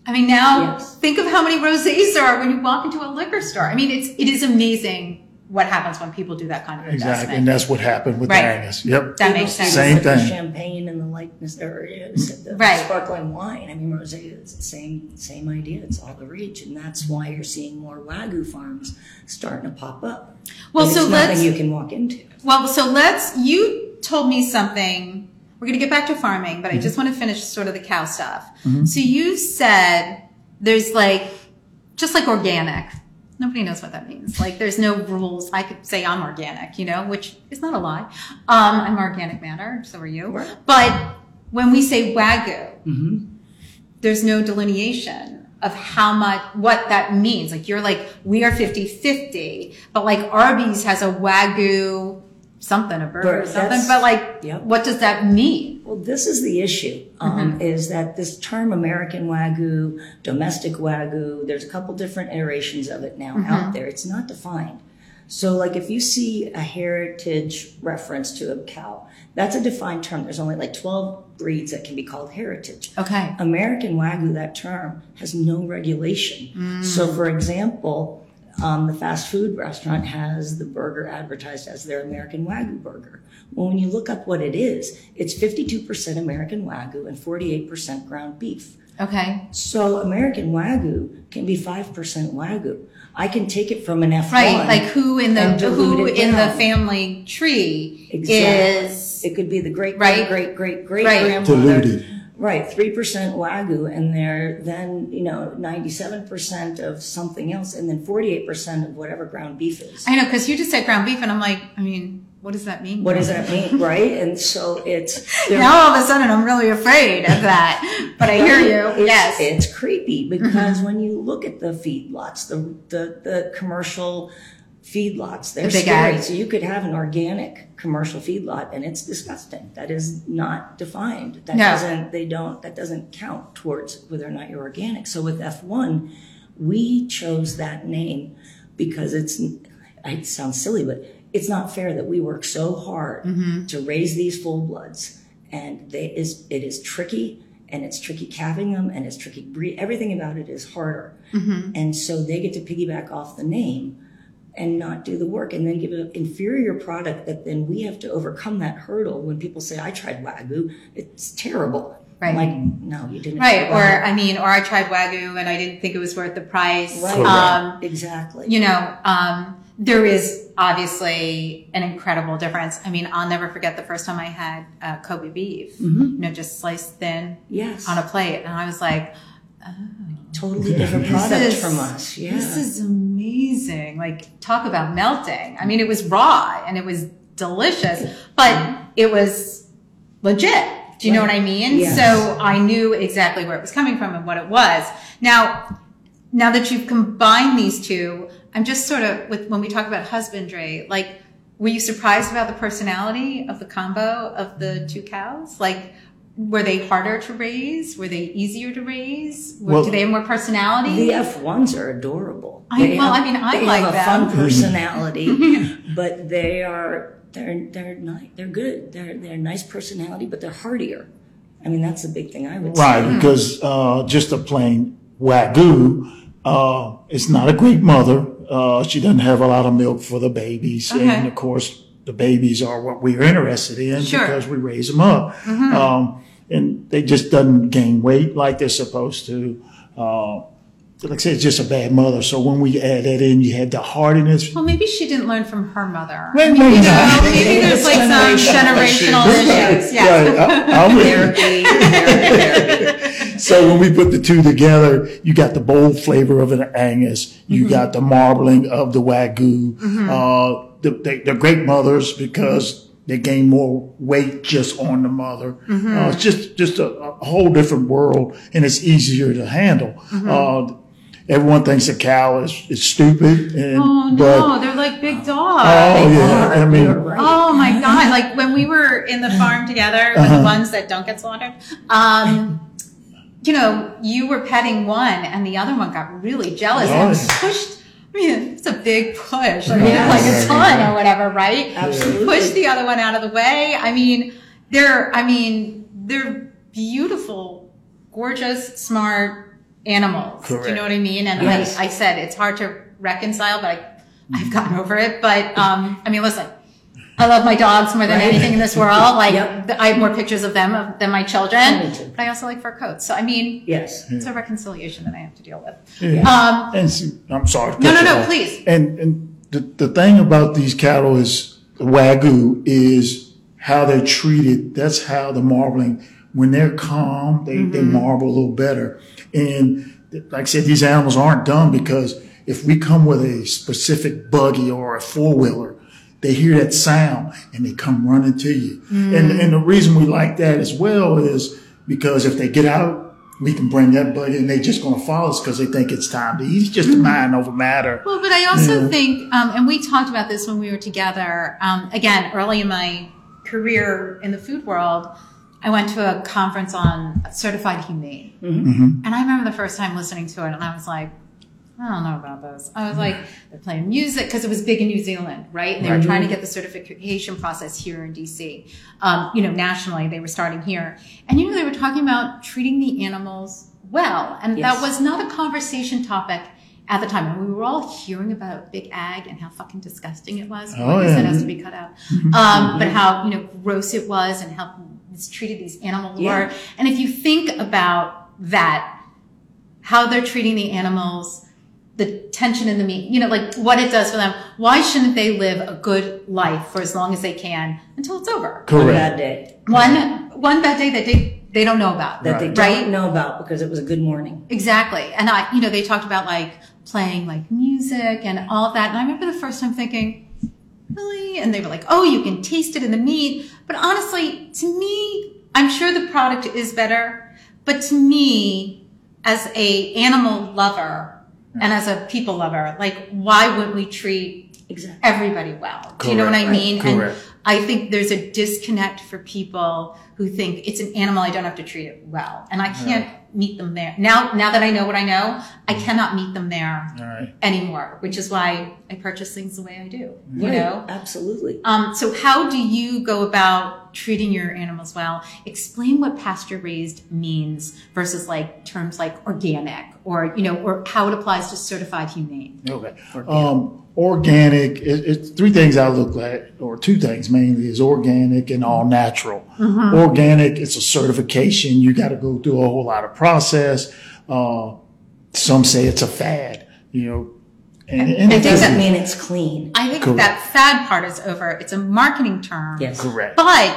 Speaker 1: I mean, now
Speaker 3: Yes.
Speaker 1: think of how many rosés there are when you walk into a liquor store. I mean, it's it is amazing what happens when people do that kind of investment.
Speaker 2: Exactly. And that's what happened with
Speaker 1: Right.
Speaker 2: Angus. Yep.
Speaker 1: That makes sense.
Speaker 2: Same
Speaker 3: Like the
Speaker 2: thing.
Speaker 3: champagne and the likeness, or you know, the
Speaker 1: Right.
Speaker 3: sparkling wine. I mean, rosé is the same same idea. It's all the rage, and that's why you're seeing more wagyu farms starting to pop up.
Speaker 1: Well,
Speaker 3: And
Speaker 1: so
Speaker 3: it's
Speaker 1: let's
Speaker 3: nothing you can walk into.
Speaker 1: well, so let's. You told me something. We're going to get back to farming, but I mm-hmm. just want to finish sort of the cow stuff. Mm-hmm. So you said there's like just like organic. Nobody knows what that means. Like there's no rules. I could say I'm organic, you know, which is not a lie. Um, I'm organic matter. So are you.
Speaker 3: Right.
Speaker 1: But when we say wagyu,
Speaker 3: hmm
Speaker 1: there's no delineation of how much what that means like you're like we are 50-50 but like arby's has a wagyu something a burger or something but like
Speaker 3: Yep.
Speaker 1: what does that mean
Speaker 3: Well, this is the issue, um,
Speaker 1: Mm-hmm.
Speaker 3: is that this term American Wagyu, domestic Wagyu, there's a couple different iterations of it now
Speaker 1: Mm-hmm.
Speaker 3: out there. It's not defined. So, like, if you see a heritage reference to a cow, that's a defined term. There's only like 12 breeds that can be called heritage.
Speaker 1: okay
Speaker 3: American Wagyu, that term, has no regulation.
Speaker 1: Mm.
Speaker 3: So, for example, um, the fast food restaurant has the burger advertised as their American Wagyu burger. Well, when you look up what it is, it's 52% American Wagyu and 48% ground beef.
Speaker 1: okay
Speaker 3: So, American Wagyu can be 5% Wagyu. I can take it from an F1.
Speaker 1: right like who in the who
Speaker 3: it
Speaker 1: in the family tree
Speaker 3: Exactly.
Speaker 1: is
Speaker 3: It could be the great,
Speaker 1: Right.
Speaker 3: great, great, great, great
Speaker 1: Right.
Speaker 3: grandmother.
Speaker 2: Diluted.
Speaker 3: Right, three percent wagyu, and they're then you know ninety-seven percent of something else, and then forty-eight percent of whatever ground beef is.
Speaker 1: i know because you just said ground beef and i'm like i mean what does that mean?
Speaker 3: What does that mean, right? And so it's
Speaker 1: Now all of a sudden I'm really afraid of that. But I hear you.
Speaker 3: It's,
Speaker 1: yes. Mm-hmm.
Speaker 3: it's creepy because when you look at the feedlots, the the the commercial feedlots, they're
Speaker 1: The big
Speaker 3: scary.
Speaker 1: ag.
Speaker 3: So you could have an organic commercial feedlot, and it's disgusting. That is not defined. That
Speaker 1: No.
Speaker 3: doesn't. They don't. That doesn't count towards whether or not you're organic. So with F one, we chose that name because it's. It sounds silly, but it's not fair that we work so hard
Speaker 1: Mm-hmm.
Speaker 3: to raise these full bloods, and they is it is tricky and it's tricky calving them and it's tricky breed. Everything about it is harder,
Speaker 1: Mm-hmm.
Speaker 3: and so they get to piggyback off the name and not do the work and then give an inferior product that then we have to overcome that hurdle when people say i tried wagyu it's terrible
Speaker 1: Right.
Speaker 3: I'm like no you didn't
Speaker 1: Right. Or, I mean, or I tried Wagyu and I didn't think it was worth the price.
Speaker 3: Wagyu.
Speaker 1: Um,
Speaker 3: exactly
Speaker 1: you know, um, there is obviously an incredible difference. I mean, I'll never forget the first time I had uh, Kobe beef,
Speaker 3: Mm-hmm.
Speaker 1: you know, just sliced thin
Speaker 3: yes
Speaker 1: on a plate. And I was like,
Speaker 3: totally different product
Speaker 1: is-
Speaker 3: from us yeah
Speaker 1: this is amazing. Like, talk about melting. I mean, it was raw and it was delicious, but it was legit. Do you know what I mean?
Speaker 3: Yes.
Speaker 1: So I knew exactly where it was coming from and what it was. Now, now that you've combined these two, I'm just sort of with when we talk about husbandry, like, were you surprised about the personality of the combo of the two cows? Like, were they harder to raise? Were they easier to raise? Were,
Speaker 2: Well-
Speaker 1: do they have more personality?
Speaker 3: the F1s are adorable.
Speaker 1: I-
Speaker 3: They
Speaker 1: well,
Speaker 3: have-
Speaker 1: I mean, I
Speaker 3: they
Speaker 1: like
Speaker 3: have a
Speaker 1: them.
Speaker 3: fun personality, but they are they're they're nice. They're good. They're they're nice personality, but they're hardier. I mean, that's the big thing I would say.
Speaker 2: Right, because uh, just a plain wagyu uh, is not a great mother. Uh, she doesn't have a lot of milk for the babies,
Speaker 1: Okay.
Speaker 2: and of course, the babies are what we're interested in
Speaker 1: Sure.
Speaker 2: because we raise them up, um, and they just doesn't gain weight like they're supposed to. Uh, like I said, it's just a bad mother. So when we add that in, you had the hardiness.
Speaker 1: Well, maybe she didn't learn from her mother.
Speaker 2: Well,
Speaker 1: I mean,
Speaker 2: maybe
Speaker 1: you know,
Speaker 2: not.
Speaker 1: maybe there's like some generational issues. Yeah.
Speaker 2: Right, I, I'm.
Speaker 3: Therapy, therapy, therapy.
Speaker 2: So when we put the two together, you got the bold flavor of an Angus. You got the marbling of the Wagyu. Uh, the, they, they're great mothers because they gain more weight just on the mother. Uh, it's just, just a, a whole different world and it's easier to handle. Uh, everyone thinks a cow is, is stupid and,
Speaker 1: Oh
Speaker 2: but,
Speaker 1: no, they're like big dogs.
Speaker 2: oh yeah, I mean,
Speaker 3: right.
Speaker 1: Oh my god! Like when we were in the farm together with
Speaker 2: Uh-huh.
Speaker 1: the ones that don't get slaughtered, um, you know, you were petting one and the other one got really jealous and
Speaker 2: Oh, yeah.
Speaker 1: pushed. I mean, it's a big push, I mean,
Speaker 3: Yes.
Speaker 1: like a ton or whatever, right?
Speaker 3: Absolutely.
Speaker 1: Push the other one out of the way. I mean, they're, I mean, they're beautiful, gorgeous, smart animals. Do you know what I mean? And
Speaker 3: Yes.
Speaker 1: I, I said it's hard to reconcile, but I, I've gotten over it. But um, I mean, listen, I love my dogs more than
Speaker 3: Right.
Speaker 1: anything in this world. Like
Speaker 3: Yep.
Speaker 1: I have more pictures of them of- than my children,
Speaker 3: Me too.
Speaker 1: but I also like fur coats. So I mean,
Speaker 3: Yes.
Speaker 1: it's a reconciliation that I have to deal with.
Speaker 2: Yeah.
Speaker 1: Um,
Speaker 2: And see, I'm sorry.
Speaker 1: No, no, no,
Speaker 2: off.
Speaker 1: please.
Speaker 2: And and the, the thing about these cattle is wagyu is how they're treated. That's how the marbling. When they're calm, they, they
Speaker 1: Mm-hmm.
Speaker 2: marble a little better. And like I said, these animals aren't dumb because if we come with a specific buggy or a four wheeler, they hear that sound and they come running to you.
Speaker 1: Mm.
Speaker 2: And and the reason we like that as well is because if they get out, we can bring that buggy and they're just going to follow us because they think it's time to eat. It's just a mind over matter.
Speaker 1: Well, but I also think, um, and we talked about this when we were together. Um, again, early in my career in the food world, I went to a conference on certified humane, and I remember the first time listening to it, and I was like. I don't know about this. I was like, they're playing music because it was big in New Zealand, right? And they were trying to get the certification process here in DC. Um, you know, nationally, they were starting here. And, you know, they were talking about treating the animals well. And
Speaker 3: Yes.
Speaker 1: that was not a conversation topic at the time. And we were all hearing about big ag and how fucking disgusting it was.
Speaker 2: Oh,
Speaker 1: like I said,
Speaker 2: yeah.
Speaker 1: has to be cut out. Um, but how, you know, gross it was and how mistreated these animals
Speaker 3: Yeah.
Speaker 1: were. And if you think about that, how they're treating the animals, the tension in the meat, you know, like what it does for them. Why shouldn't they live a good life for as long as they can until it's over?
Speaker 2: Correct.
Speaker 3: One bad day
Speaker 1: One, one bad day that they, they don't know about.
Speaker 3: that they don't
Speaker 1: Right.
Speaker 3: know about because it was a good morning.
Speaker 1: Exactly. And I, you know, they talked about like playing like music and all of that. And I remember the first time thinking, really? And they were like, oh, you can taste it in the meat. But honestly, to me, I'm sure the product is better. But to me, as a animal lover and as a people lover, like, why wouldn't we treat
Speaker 3: Exactly.
Speaker 1: everyday well? Do you know what I mean?
Speaker 2: Correct.
Speaker 1: And I think there's a disconnect for people who think it's an animal, I don't have to treat it well. And I can't meet them there. Now, now that I know what I know, I cannot meet them there
Speaker 2: All right.
Speaker 1: anymore, which is why I purchase things the way I do, you know?
Speaker 3: Absolutely.
Speaker 1: Um, so how do you go about treating your animals well? Explain what pasture raised means versus like terms like organic or, you know, or how it applies to certified humane.
Speaker 2: Okay. Um, organic, it, it's three things I look at, or two things mainly, is organic and all natural. Organic, it's a certification. You got to go through a whole lot of process. Uh, some say it's a fad, you know. And, and
Speaker 3: It
Speaker 2: it
Speaker 1: think
Speaker 3: doesn't
Speaker 2: doesn't.
Speaker 3: mean it's clean.
Speaker 1: I think
Speaker 2: Correct.
Speaker 1: that fad part is over. It's a marketing term.
Speaker 3: Yes.
Speaker 2: Correct.
Speaker 1: But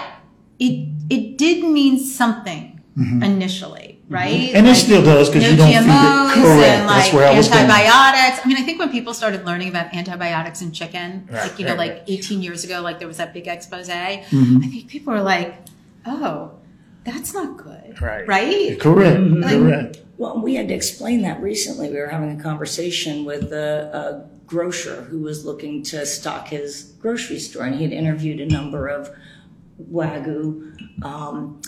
Speaker 1: it, it did mean something initially, right?
Speaker 2: Mm-hmm. And it still does because
Speaker 1: no
Speaker 2: you don't feed
Speaker 1: GMOs
Speaker 2: it. Correct.
Speaker 1: and like
Speaker 2: That's where I was
Speaker 1: antibiotics. I mean, I think when people started learning about antibiotics in chicken,
Speaker 2: Right,
Speaker 1: like you know,
Speaker 2: right,
Speaker 1: like
Speaker 2: right.
Speaker 1: 18 years ago, like there was that big expose.
Speaker 2: Mm-hmm.
Speaker 1: I think people were like, "Oh, that's not good."
Speaker 2: Right.
Speaker 1: Right?
Speaker 2: Correct.
Speaker 1: Like-
Speaker 2: Correct.
Speaker 3: Well, we had to explain that recently. We were having a conversation with a, a grocer who was looking to stock his grocery store, and he had interviewed a number of Wagyu um,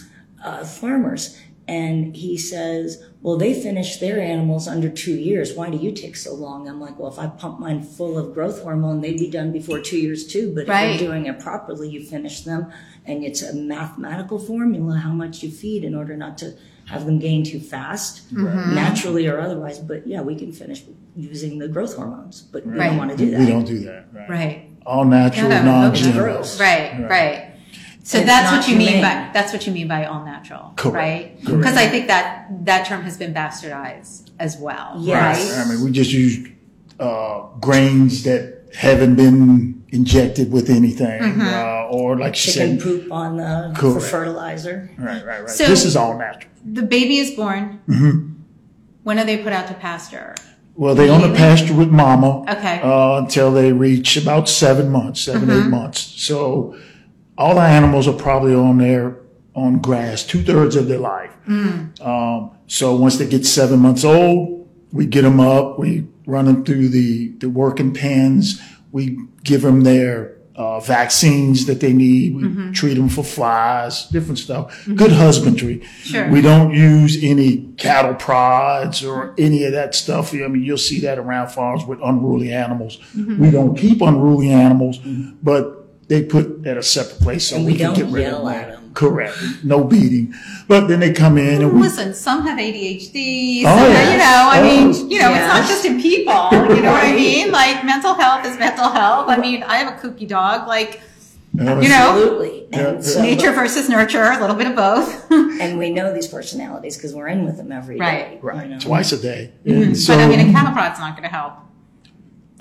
Speaker 3: uh, farmers. And he says, Well, they finish their animals under two years. Why do you take so long? I'm like, Well, if I pump mine full of growth hormone, they'd be done before two years too. But
Speaker 1: Right.
Speaker 3: if you're doing it properly, you finish them. And it's a mathematical formula how much you feed in order not to have them gain too fast, mm-hmm. naturally or otherwise. But yeah, we can finish using the growth hormones, but we don't want to do that.
Speaker 2: We don't do that. Right.
Speaker 1: Right.
Speaker 2: All natural,
Speaker 1: Yeah,
Speaker 2: non
Speaker 1: it's
Speaker 2: GMO.
Speaker 3: gross.
Speaker 1: Right,
Speaker 2: Right.
Speaker 1: right. So
Speaker 3: It's
Speaker 1: that's what you mean by that's what you mean by all natural,
Speaker 2: Correct.
Speaker 1: right? Because I think that that term has been bastardized as well,
Speaker 3: Yes.
Speaker 1: right?
Speaker 2: I mean, we just use uh, grains that haven't been injected with anything,
Speaker 1: Mm-hmm.
Speaker 2: uh, or like you
Speaker 3: Chicken
Speaker 2: said,
Speaker 3: poop on the for fertilizer.
Speaker 2: right, right, right.
Speaker 1: So-
Speaker 2: this is all natural.
Speaker 1: The baby is born.
Speaker 2: Mm-hmm.
Speaker 1: When are they put out to pasture?
Speaker 2: Well, they on the pasture with mama
Speaker 1: Okay.
Speaker 2: uh, until they reach about seven months, 7
Speaker 1: Mm-hmm.
Speaker 2: eight months. So all the animals are probably on there on grass two thirds of their life.
Speaker 1: Mm.
Speaker 2: Um, so once they get seven months old, we get them up, we run them through the, the working pens, we give them their uh, vaccines that they need, we
Speaker 1: Mm-hmm.
Speaker 2: treat them for flies, different stuff. Good husbandry.
Speaker 1: Sure.
Speaker 2: We don't use any cattle prods or any of that stuff. I mean, you'll see that around farms with unruly animals.
Speaker 1: Mm-hmm.
Speaker 2: We don't keep unruly animals, but they put at a separate place so
Speaker 3: And
Speaker 2: we,
Speaker 3: we
Speaker 2: can
Speaker 3: don't
Speaker 2: get rid
Speaker 3: yell
Speaker 2: of
Speaker 3: at
Speaker 2: them.
Speaker 3: 'em.
Speaker 2: Correct. No beating. But then they come in and we
Speaker 1: Listen, some have ADHD.
Speaker 2: Oh,
Speaker 1: some,
Speaker 2: yes.
Speaker 1: You know, I mean,
Speaker 2: Oh,
Speaker 1: you know, it's not
Speaker 3: yes.
Speaker 1: just in people. You know what I mean? Like mental health is mental health. I mean, I have a kooky dog. Like you know,
Speaker 3: Absolutely.
Speaker 2: Yeah,
Speaker 3: And, so,
Speaker 1: nature versus nurture, a little bit of both.
Speaker 3: and we know these personalities because we're in with them every day.
Speaker 1: Right.
Speaker 3: you
Speaker 2: right
Speaker 3: know.
Speaker 2: twice a day.
Speaker 1: Mm-hmm.
Speaker 2: And so,
Speaker 1: but I mean, a cattle prod's not going to help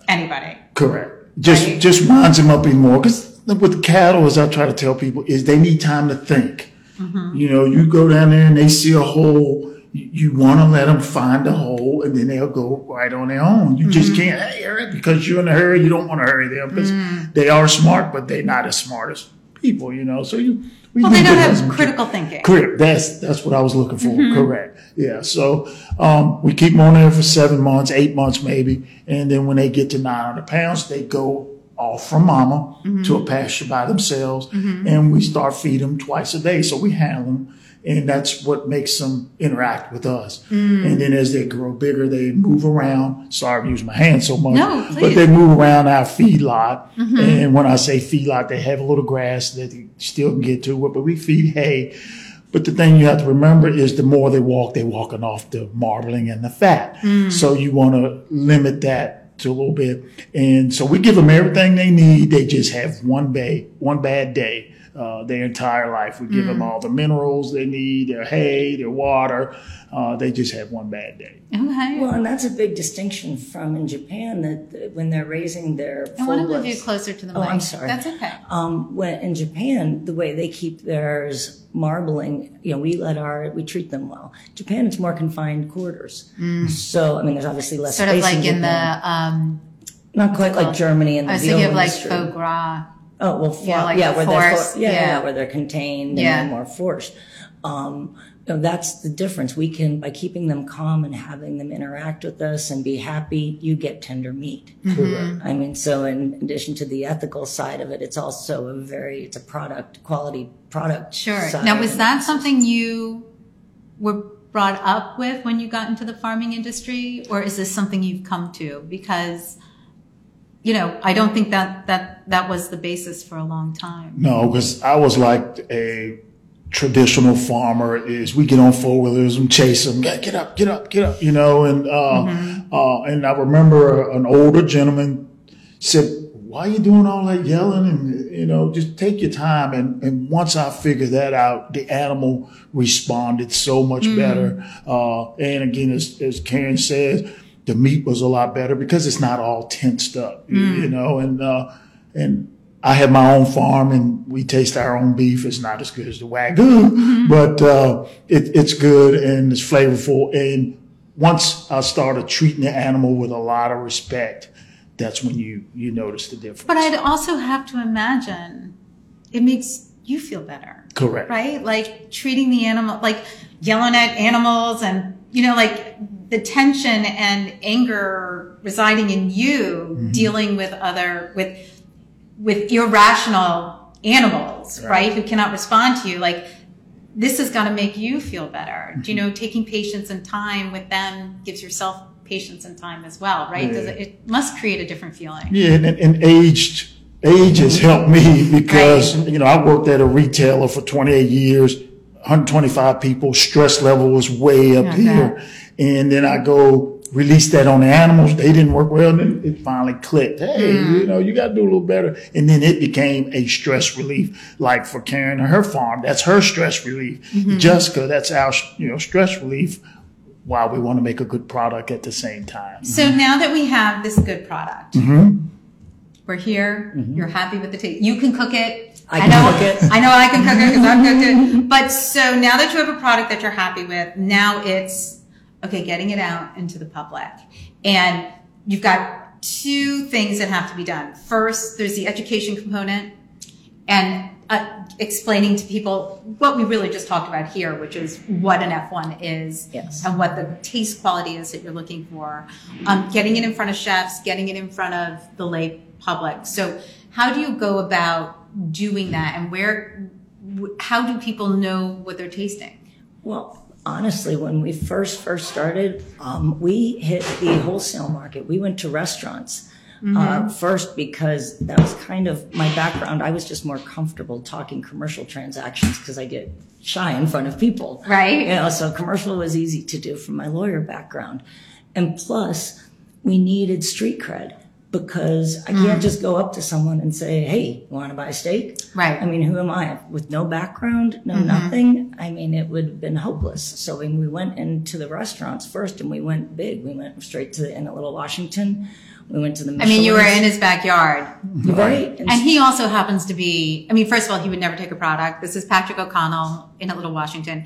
Speaker 1: anybody.
Speaker 2: correct. Just
Speaker 1: Right.
Speaker 2: just winds them up even more because with cattle, as I try to tell people, is they need time to think.
Speaker 1: Mm-hmm.
Speaker 2: You know, you go down there and they see a hole. You, you want to let them find a hole, and then they'll go right on their own. You
Speaker 1: Mm-hmm.
Speaker 2: just can't, hey, hurry, because you're in a hurry. You don't want to hurry them because
Speaker 1: Mm.
Speaker 2: they are smart, but they're not as smart as people. You know, so you. We
Speaker 1: Well, they don't have critical thinking.
Speaker 2: Correct. That's that's what I was looking for.
Speaker 1: Mm-hmm.
Speaker 2: Correct. Yeah. So um, we keep them on there for seven months, eight months maybe, and then when they get to 900 pounds, they go off from mama
Speaker 1: Mm-hmm.
Speaker 2: to a pasture by themselves, and we start feeding them twice a day. So we handle them, and that's what makes them interact with us.
Speaker 1: Mm.
Speaker 2: And then as they grow bigger, they move around. Sorry, I'm using my hands so much,
Speaker 1: No,
Speaker 2: but.
Speaker 1: Mm-hmm.
Speaker 2: they move around our feedlot. And when I say feedlot, they have a little grass that they still can get to it, but we feed hay. But the thing you have to remember is the more they walk, they're walking off the marbling and the fat. So you want to limit that a little bit. And so we give them everything they need. They just have one day, one bad day. Uh, their entire life. We give them all the minerals they need, their hay, their water. Uh, they just have one bad day.
Speaker 1: Okay.
Speaker 3: Well, and that's a big distinction from in Japan that that when they're raising their
Speaker 1: I want to move you closer to the.
Speaker 3: Oh, I'm sorry.
Speaker 1: That's okay.
Speaker 3: Um, when in Japan, the way they keep theirs marbling, you know, we let our we treat them well. Japan, it's more confined quarters. So I mean, there's obviously less
Speaker 1: Mm. Sort of like in
Speaker 3: Japan.
Speaker 1: the um,
Speaker 3: Not quite like Germany and
Speaker 1: I
Speaker 3: the
Speaker 1: was
Speaker 3: veal
Speaker 1: thinking of like
Speaker 3: industry.
Speaker 1: foie gras.
Speaker 3: Oh well, for,
Speaker 1: Yeah,
Speaker 3: yeah,
Speaker 1: like
Speaker 3: yeah, where they're
Speaker 1: force,
Speaker 3: for, yeah,
Speaker 1: yeah.
Speaker 3: where they're contained
Speaker 1: Yeah.
Speaker 3: and more forced. Um, you know, that's the difference. We can by keeping them calm and having them interact with us and be happy. You get tender meat.
Speaker 2: Correct.
Speaker 3: I mean, so in addition to the ethical side of it, it's also a very it's a product quality product.
Speaker 1: Sure. Now, was that something you were brought up with when you got into the farming industry, or is this something you've come to? Because, you know, I don't think that that that was the basis for a long time.
Speaker 2: No, because I was like a traditional farmer. Is we get on four wheelers and chase them, get, get up, get up, get up, you know. And uh, uh, and I remember an older gentleman said, "Why are you doing all that yelling? And you know, just take your time." And and once I figured that out, the animal responded so much better. Uh, and again, as, as Karen says, the meat was a lot better because it's not all tensed up, you- you know. And uh, and I have my own farm and we taste our own beef. It's not as good as the Wagyu, but uh, it, it's good and it's flavorful. And once I started treating the animal with a lot of respect, that's when you, you notice the difference.
Speaker 1: But I'd also have to imagine it makes you feel better.
Speaker 2: Correct.
Speaker 1: right? Like treating the animal, like yelling at animals and, you know, like the tension and anger residing in you mm-hmm. dealing with other, with, with irrational animals, right?
Speaker 2: Right.
Speaker 1: Who cannot respond to you. Like this is going to make you feel better. Do you mm-hmm. know, taking patience and time with them gives yourself patience and time as well, right? Does it, it must create a different feeling.
Speaker 2: Yeah, and, and aged age has helped me because you know I worked at a retailer for 28 years, 125 people. Stress level was way up here, and then I go release that on the animals. They didn't work well. Then it finally clicked. Hey, you hmm. know, you got to do a little better. And then it became a stress relief. Like for Karen and her farm, that's her stress relief. Mm-hmm. Jessica, that's our you know stress relief. While we want to make a good product at the same time.
Speaker 1: So mm-hmm. now that we have this good product, mm-hmm. we're here. You're happy with the taste. You can cook it.
Speaker 3: I can
Speaker 1: know,
Speaker 3: cook it.
Speaker 1: I know I can cook it because I've cooked it. But so now that you have a product that you're happy with, now it's okay, getting it out into the public. And you've got two things that have to be done. First, there's the education component and uh, explaining to people what we really just talked about here, which is what an F1 is
Speaker 3: Yes.
Speaker 1: and what the taste quality is that you're looking for. Um, getting it in front of chefs, getting it in front of the lay public. So, how do you go about doing that, and where? How do people know what they're tasting?
Speaker 3: Well, honestly, when we first first started, um, we hit the wholesale market. We went to restaurants uh, first because that was kind of my background. I was just more comfortable talking commercial transactions because I get shy in front of people,
Speaker 1: Right.
Speaker 3: You know, so commercial was easy to do from my lawyer background, and plus, we needed street cred. Because I can't just go up to someone and say, "Hey, you want to buy a steak?"
Speaker 1: Right.
Speaker 3: I mean, who am I with no background, no
Speaker 1: Mm-hmm.
Speaker 3: nothing? I mean, it would have been hopeless. So when we went into the restaurants first, and we went big, we went straight to the, Inn at Little Washington. We went to the.
Speaker 1: I mean, you were in his backyard.
Speaker 3: right, and
Speaker 1: And he also happens to be, I mean, first of all, he would never take a product. This is Patrick O'Connell Inn at Little Washington.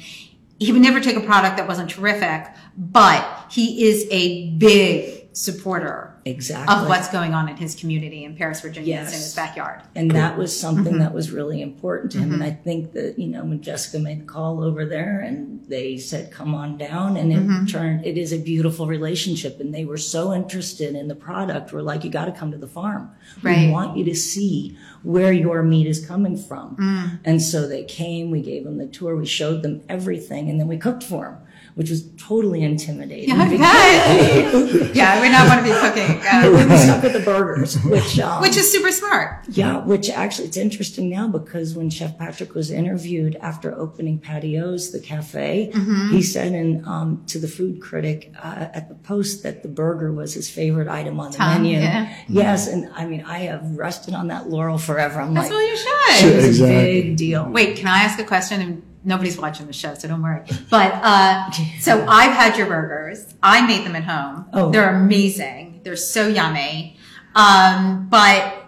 Speaker 1: He would never take a product that wasn't terrific, but he is a big supporter
Speaker 3: exactly
Speaker 1: of what's going on in his community in Paris, Virginia. It's in his backyard.
Speaker 3: And that was something
Speaker 1: Mm-hmm.
Speaker 3: that was really important to him. And I think that, you know, when Jessica made the call over there and they said, come on down, and it
Speaker 1: Mm-hmm.
Speaker 3: turned, it is a beautiful relationship. And they were so interested in the product. We're like, you got to come to the farm.
Speaker 1: Right.
Speaker 3: We want you to see where your meat is coming from.
Speaker 1: Mm.
Speaker 3: And so they came, we gave them the tour, we showed them everything, and then we cooked for them, which was totally intimidating.
Speaker 1: Yeah, I yeah, I would not want to be cooking, uh,
Speaker 3: we stuck with the burgers, which, um,
Speaker 1: which is super smart.
Speaker 3: yeah, which actually it's interesting now because when Chef Patrick was interviewed after opening Patty O's, the cafe,
Speaker 1: Mm-hmm.
Speaker 3: he said in um, to the food critic uh, at the Post that the burger was his favorite item on the
Speaker 1: Tongue,
Speaker 3: menu.
Speaker 1: yeah.
Speaker 3: Yes, and I mean I have rested on that laurel forever. I'm
Speaker 1: That's
Speaker 3: like,
Speaker 1: what you should.
Speaker 2: Sure. Exactly.
Speaker 3: a big deal.
Speaker 1: Wait, can I ask a question? Nobody's watching the show, so don't worry. But uh, so I've had your burgers. I made them at home.
Speaker 3: Oh.
Speaker 1: They're amazing. They're so yummy. Um, but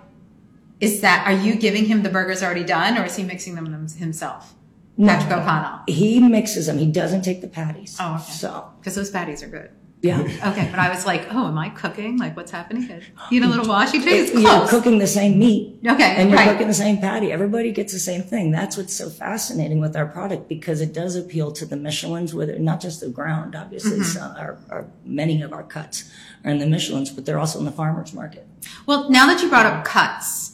Speaker 1: is that are you giving him the burgers already done, or is he mixing them them himself?
Speaker 3: No.
Speaker 1: Patrick O'Connell,
Speaker 3: He mixes them. He doesn't take the patties.
Speaker 1: Oh, okay.
Speaker 3: So
Speaker 1: because those patties are good.
Speaker 3: Yeah.
Speaker 1: Okay, but I was like, oh, am I cooking? Like, what's happening? You know, a little Washington. It's
Speaker 3: You're cooking the same meat.
Speaker 1: Okay,
Speaker 3: And you're
Speaker 1: right.
Speaker 3: cooking the same patty. Everybody gets the same thing. That's what's so fascinating with our product because it does appeal to the Michelins, whether not just the ground, obviously,
Speaker 1: Mm-hmm.
Speaker 3: some, our, our, many of our cuts are in the Michelins, but they're also in the farmer's market.
Speaker 1: Well, now that you brought up cuts,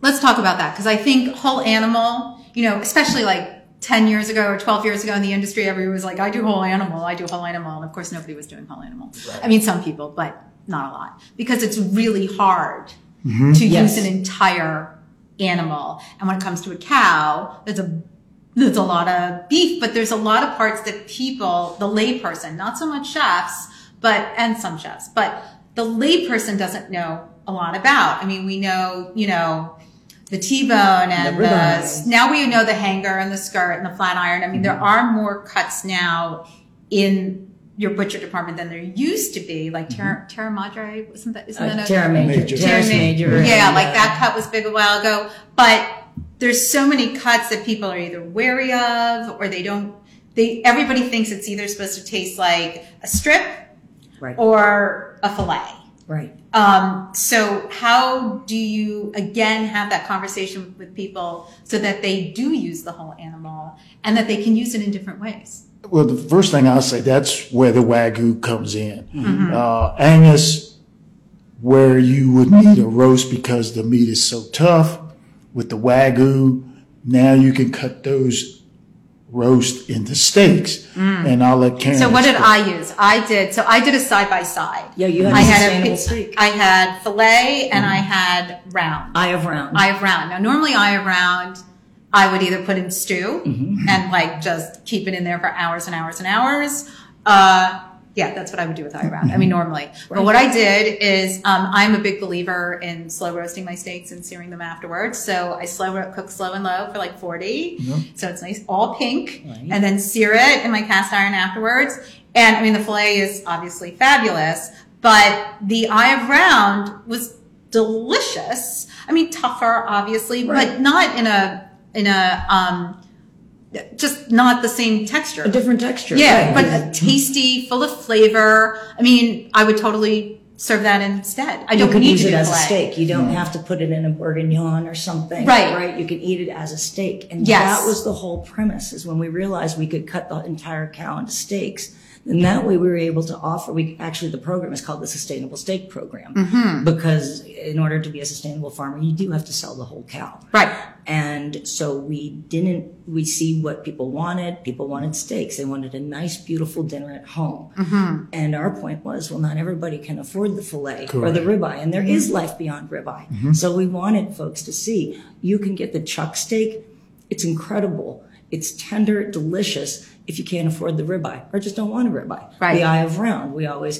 Speaker 1: let's talk about that because I think whole animal, you know, especially like 10 years ago or 12 years ago in the industry, everyone was like, I do whole animal, I do whole animal. And of course, nobody was doing whole animal. I mean, some people, but not a lot because it's really hard mm-hmm. to
Speaker 3: Yes.
Speaker 1: use an entire animal. And when it comes to a cow, there's a there's a lot of beef, but there's a lot of parts that people, the layperson, not so much chefs, but, and some chefs, but the layperson doesn't know a lot about. I mean, we know, you know, the T-bone and
Speaker 3: The
Speaker 1: the, now we know the hanger and the skirt and the flat iron. I mean, there are more cuts now in your butcher department than there used to be. Like Terra, Terra Madre, wasn't that, isn't
Speaker 3: Uh,
Speaker 1: that a
Speaker 3: Terra Major.
Speaker 2: Major.
Speaker 1: Terra Ma-
Speaker 3: Major.
Speaker 1: Yeah,
Speaker 3: and,
Speaker 1: like that cut was big a while ago. But there's so many cuts that people are either wary of or they don't. They everybody thinks it's either supposed to taste like a strip
Speaker 3: Right.
Speaker 1: or a fillet.
Speaker 3: Right.
Speaker 1: Um, so how do you again have that conversation with people so that they do use the whole animal and that they can use it in different ways?
Speaker 2: Well, the first thing I'll say, that's where the Wagyu comes in.
Speaker 1: Mm-hmm.
Speaker 2: Uh, Angus, where you would need a roast because the meat is so tough, with the Wagyu, now you can cut those roast into steaks. And I'll let Karen.
Speaker 1: Mm. So what did
Speaker 2: explain.
Speaker 1: I use? I did. So I did a side by side.
Speaker 3: Yeah, you had a
Speaker 1: I had a
Speaker 3: steak.
Speaker 1: I had fillet and I had round.
Speaker 3: Eye of round.
Speaker 1: eye of round. Now, normally eye of round, I would either put in stew
Speaker 3: Mm-hmm.
Speaker 1: and like just keep it in there for hours and hours and hours. Uh, yeah, that's what I would do with eye of round. I mean, normally. But what I did is, um, I'm a big believer in slow roasting my steaks and searing them afterwards. So I slow ro- cook slow and low for like 40. So it's nice, all pink,
Speaker 3: Right.
Speaker 1: and then sear it in my cast iron afterwards. And I mean, the filet is obviously fabulous, but the eye of round was delicious. I mean, tougher, obviously,
Speaker 3: Right.
Speaker 1: but not in a, in a, um, just not the same texture.
Speaker 3: a different texture.
Speaker 1: Yeah,
Speaker 3: Right.
Speaker 1: but tasty, full of flavor. I mean, I would totally serve that instead. I don't you
Speaker 3: could
Speaker 1: need
Speaker 3: use
Speaker 1: to
Speaker 3: it
Speaker 1: do
Speaker 3: as a steak. You don't have to put it in a bourguignon or something.
Speaker 1: Right.
Speaker 3: Right. You can eat it as a steak. And
Speaker 1: Yes.
Speaker 3: that was the whole premise is when we realized we could cut the entire cow into steaks. Then that way we were able to offer, we actually, the program is called the Sustainable Steak Program.
Speaker 1: Mm-hmm.
Speaker 3: Because in order to be a sustainable farmer, you do have to sell the whole cow.
Speaker 1: Right.
Speaker 3: And so we didn't, we see what people wanted. People wanted steaks. They wanted a nice, beautiful dinner at home.
Speaker 1: Mm-hmm.
Speaker 3: And our point was, well, not everybody can afford the filet or the ribeye. And there is life beyond ribeye. So we wanted folks to see, you can get the chuck steak. It's incredible. It's tender, delicious if you can't afford the ribeye or just don't want a ribeye.
Speaker 1: Right.
Speaker 3: The eye of round. We always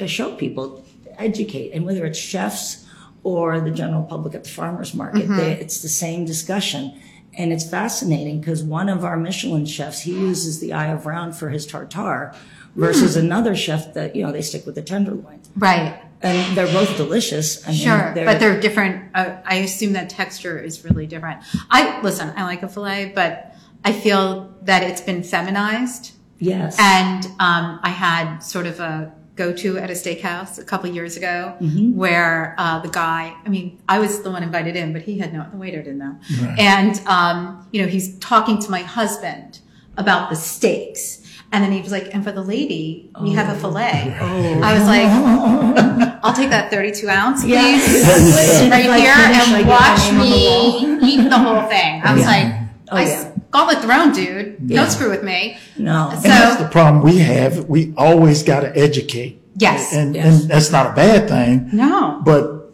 Speaker 3: uh, show people, educate, and whether it's chefs or the general public at the farmers market, mm-hmm. they, it's the same discussion. And it's fascinating because one of our Michelin chefs, he uses the eye of round for his tartare versus hmm. another chef that, you know, they stick with the tenderloin.
Speaker 1: Right.
Speaker 3: And they're both delicious. I mean,
Speaker 1: Sure, but they're different. Uh, I assume that texture is really different. I listen. I like a fillet, but I feel that it's been feminized.
Speaker 3: yes.
Speaker 1: And um, I had sort of a go-to at a steakhouse a couple years ago,
Speaker 3: Mm-hmm.
Speaker 1: where uh, the guy. I mean, I was the one invited in, but he had no. The waiter didn't know. And um, you know, he's talking to my husband about the steaks. And then he was like, and for the lady, we have a fillet.
Speaker 3: Oh.
Speaker 1: I was like, I'll take that 32 ounce, please,
Speaker 3: Yeah.
Speaker 1: right
Speaker 3: If I
Speaker 1: here, and
Speaker 3: get
Speaker 1: watch
Speaker 3: my name on the
Speaker 1: me eat the whole thing. I was like,
Speaker 3: Oh,
Speaker 1: I,
Speaker 3: yeah.
Speaker 1: gauntlet throne, dude. Don't screw with me.
Speaker 3: No.
Speaker 1: So,
Speaker 2: That's the problem we have. We always got to educate.
Speaker 1: yes.
Speaker 2: And,
Speaker 3: Yes.
Speaker 2: and that's not a bad thing,
Speaker 1: no.
Speaker 2: but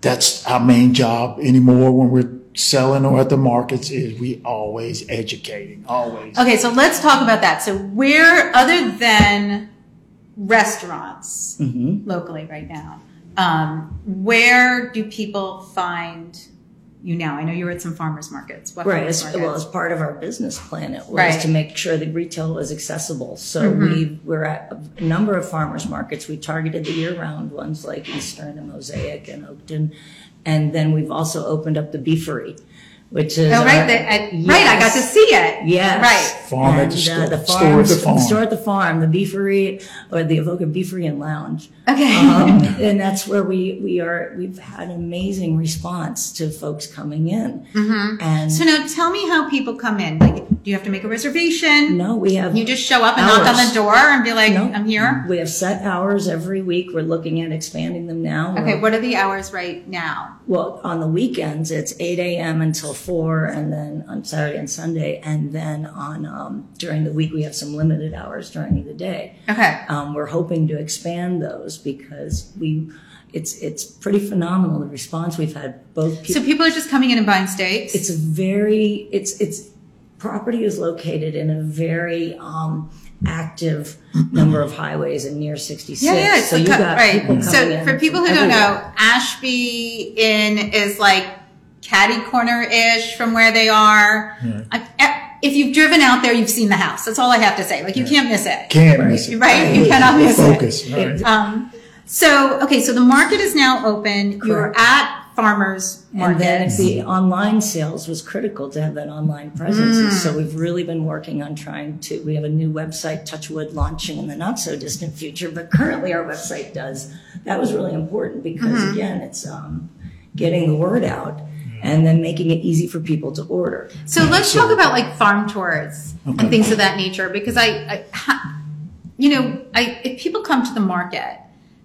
Speaker 2: that's our main job anymore when we're selling or at the markets is we always educating, always.
Speaker 1: Okay, so let's talk about that. So, where, other than restaurants
Speaker 3: Mm-hmm.
Speaker 1: locally right now, um, where do people find you now? I know you were at some farmers markets. What
Speaker 3: Right.
Speaker 1: farmers
Speaker 3: As, well, as part of our business plan, it was
Speaker 1: Right. Mm-hmm.
Speaker 3: to make sure that retail was accessible. So we we're at a number of farmers markets. We targeted the year-round ones like Eastern and Mosaic and Oakton, and then we've also opened up the beefery, which is
Speaker 1: Oh, right,
Speaker 3: our-
Speaker 1: the, I, right. I got to
Speaker 3: Yes.
Speaker 1: see it.
Speaker 3: Yes.
Speaker 1: Right.
Speaker 2: Farm at
Speaker 3: and,
Speaker 2: the
Speaker 3: uh,
Speaker 2: store-
Speaker 3: the
Speaker 2: store
Speaker 3: farm,
Speaker 2: at the farm.
Speaker 3: Store at the farm, the beefery or the Avoca Beefery and Lounge.
Speaker 1: Okay.
Speaker 3: Um, and that's where we, we are, we've had amazing response to folks coming in. Mm-hmm. And
Speaker 1: So now tell me how people come in. Like, do you have to make a reservation?
Speaker 3: no, we have.
Speaker 1: You just show up and knock on
Speaker 3: Hours.
Speaker 1: the door and be like,
Speaker 3: No.
Speaker 1: I'm here.
Speaker 3: We have set hours every week. We're looking at expanding them now.
Speaker 1: Okay,
Speaker 3: We're-
Speaker 1: what are the hours right now?
Speaker 3: Well, on the weekends, it's 8 a.m. until 4, and then on Saturday and Sunday. And then on um, during the week, we have some limited hours during the day.
Speaker 1: Okay.
Speaker 3: Um, we're hoping to expand those because we, it's it's pretty phenomenal the response we've had. Both people,
Speaker 1: So people are just coming in and buying steaks?
Speaker 3: it's a very it's it's property is located in a very um, active number of highways and near 66.
Speaker 1: yeah, yeah.
Speaker 3: So you got
Speaker 1: right. So for people who don't know, Ashby Inn is like catty corner ish from where they are. I, if you've driven out there, you've seen the house. That's all I have to say. Like you can't miss it.
Speaker 2: Can't miss it.
Speaker 1: Right? You cannot miss it.
Speaker 2: Focus. Right.
Speaker 1: Um, so okay, so the market is now open. You're at farmers
Speaker 3: And then the online sales was critical to have that online presence. And so we've really been working on trying to, we have a new website, Touchwood, launching in the not so distant future, but currently our website does. That was really important because again, it's um, getting the word out and then making it easy for people to order.
Speaker 1: So let's talk about like farm tours
Speaker 2: Okay.
Speaker 1: and things of that nature because I, I you know, I if people come to the market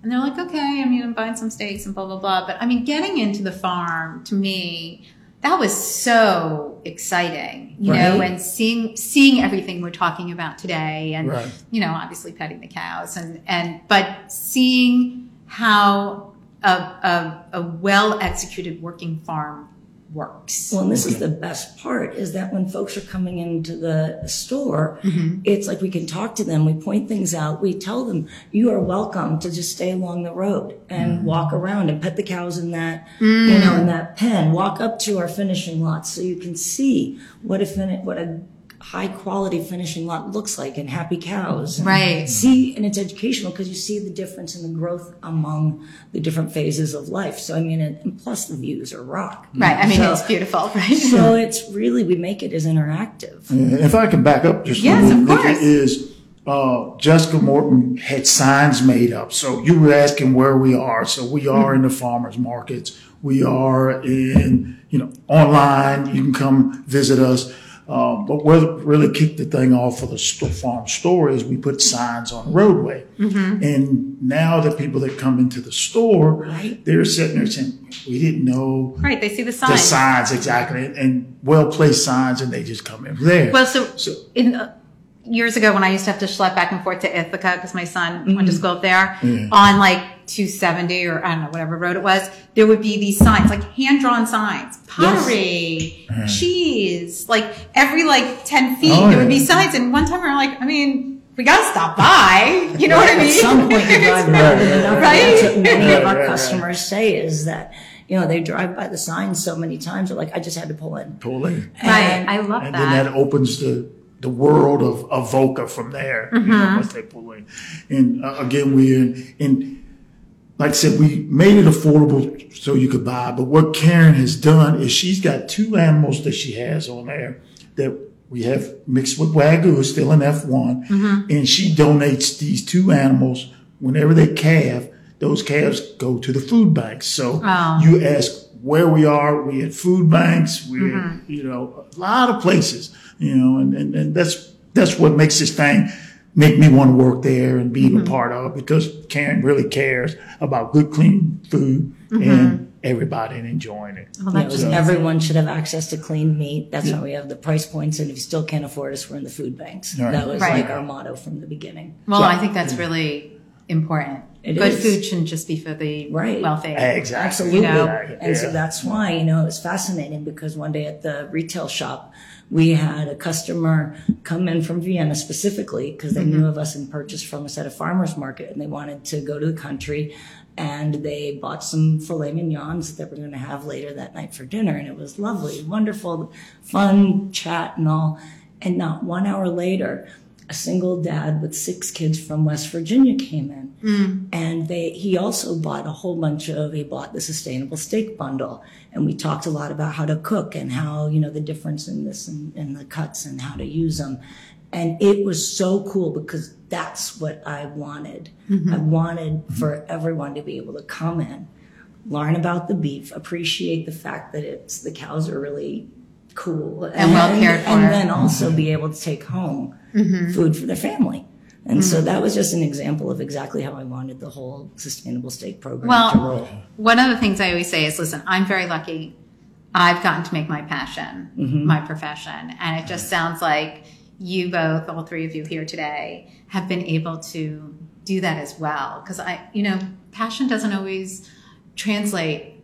Speaker 1: and they're like, okay, I mean, I'm buying some steaks and blah blah blah, but I mean, getting into the farm to me, that was so exciting, you know,
Speaker 3: Right.
Speaker 1: and seeing seeing everything we're talking about today, and
Speaker 2: Right.
Speaker 1: you know, obviously petting the cows and and but seeing how a a, a well executed working farm works.
Speaker 3: Well, and this is the best part is that when folks are coming into the store, mm-hmm. it's like we can talk to them, we point things out, we tell them you are welcome to just stay along the road and mm-hmm. walk around and pet the cows in that, you know, mm. in that pen. Walk up to our finishing lots so you can see what a fin- what a high quality finishing lot looks like and happy cows. And
Speaker 1: Right.
Speaker 3: See, and it's educational because you see the difference in the growth among the different phases of life. So I mean, it, and plus the views are rock.
Speaker 1: Right. I mean,
Speaker 3: So-
Speaker 1: it's beautiful, right?
Speaker 3: so it's really we make it as interactive.
Speaker 2: And If I can back up just
Speaker 1: Yes,
Speaker 2: a
Speaker 1: of
Speaker 2: little bit,
Speaker 1: course.
Speaker 2: is uh, Jessica Morton had signs made up. So you were asking where we are. So we are in the farmers markets. We are in, you know, online. You can come visit us. Um, but what really kicked the thing off for the farm store is we put signs on the roadway.
Speaker 1: Mm-hmm.
Speaker 2: And now the people that come into the store,
Speaker 3: Right.
Speaker 2: they're sitting there saying, we didn't know
Speaker 1: Right, they see the
Speaker 2: signs.
Speaker 1: the
Speaker 2: signs exactly and well placed signs and they just come in there.
Speaker 1: Well, so,
Speaker 2: So-
Speaker 1: in uh, years ago when I used to have to schlep back and forth to Ithaca because my son went to school up there on like 270 or I don't know whatever road it was, there would be these signs like hand drawn signs, pottery, cheese, like every like 10 feet
Speaker 2: Oh,
Speaker 1: there would be signs. And one time we were like, I mean, we gotta stop by. You know what I mean?
Speaker 3: At some point, you drive by it enough. and
Speaker 1: Right?
Speaker 3: That's what many of
Speaker 2: Right,
Speaker 3: our
Speaker 2: right,
Speaker 3: customers say is that you know they drive by the signs so many times. They're like, I just had to pull in.
Speaker 2: pull in.
Speaker 1: Right, I love
Speaker 2: and
Speaker 1: that.
Speaker 2: And then that opens the the world of, of Voca from there. You
Speaker 1: Mm-hmm.
Speaker 2: know, once they pull in, and uh, again we're in, in. Like I said, we made it affordable so you could buy. But what Karen has done is she's got two animals that she has on there that we have mixed with Wagyu, still an F1.
Speaker 1: Mm-hmm.
Speaker 2: And she donates these two animals whenever they calve. Those calves go to the food banks. So
Speaker 1: Oh.
Speaker 2: you ask where we are. We at food banks. We're,
Speaker 1: Mm-hmm.
Speaker 2: you know, a lot of places, you know, and, and, and that's, that's what makes this thing make me want to work there and be
Speaker 1: Mm-hmm.
Speaker 2: a part of it because Karen really cares about good, clean food
Speaker 1: Mm-hmm.
Speaker 2: and everybody and enjoying it.
Speaker 1: Well,
Speaker 3: You know, just
Speaker 1: amazing.
Speaker 3: everyone should have access to clean meat. That's why we have the price points. And if you still can't afford us, we're in the food banks.
Speaker 2: Right.
Speaker 3: That was
Speaker 1: Right.
Speaker 3: like our motto from the beginning.
Speaker 1: Well,
Speaker 2: So-
Speaker 1: I think that's really important.
Speaker 3: It
Speaker 1: Good
Speaker 3: is.
Speaker 1: food shouldn't just be for the
Speaker 3: Right.
Speaker 1: wealthy.
Speaker 2: Exactly.
Speaker 3: Absolutely.
Speaker 1: You know?
Speaker 3: and so that's why, you know, it was fascinating because one day at the retail shop, we had a customer come in from Vienna specifically because they knew mm-hmm. of us and purchased from us at a farmer's market and they wanted to go to the country and they bought some filet mignons that they were going to have later that night for dinner. And it was lovely, wonderful, fun chat and all. And not one hour later, a single dad with six kids from West Virginia came in, mm. and they he also bought a whole bunch of he bought the sustainable steak bundle, and we talked a lot about how to cook and how you know the difference in this and, and the cuts and how to use them, and it was so cool because that's what I wanted. Mm-hmm. I wanted for everyone to be able to come in, learn about the beef, appreciate the fact that it's the cows are really cool
Speaker 1: And well cared for.
Speaker 3: and then also be mm-hmm. able to take home mm-hmm. food for their family. And so mm-hmm. that was just an example of exactly how I wanted the whole sustainable steak program to roll.
Speaker 1: one of the things I always say is, listen, I'm very lucky. I've gotten to make my passion my profession, and it just sounds like you both, all three of you here today, have been able to do that as well. Because I, you know, passion doesn't always translate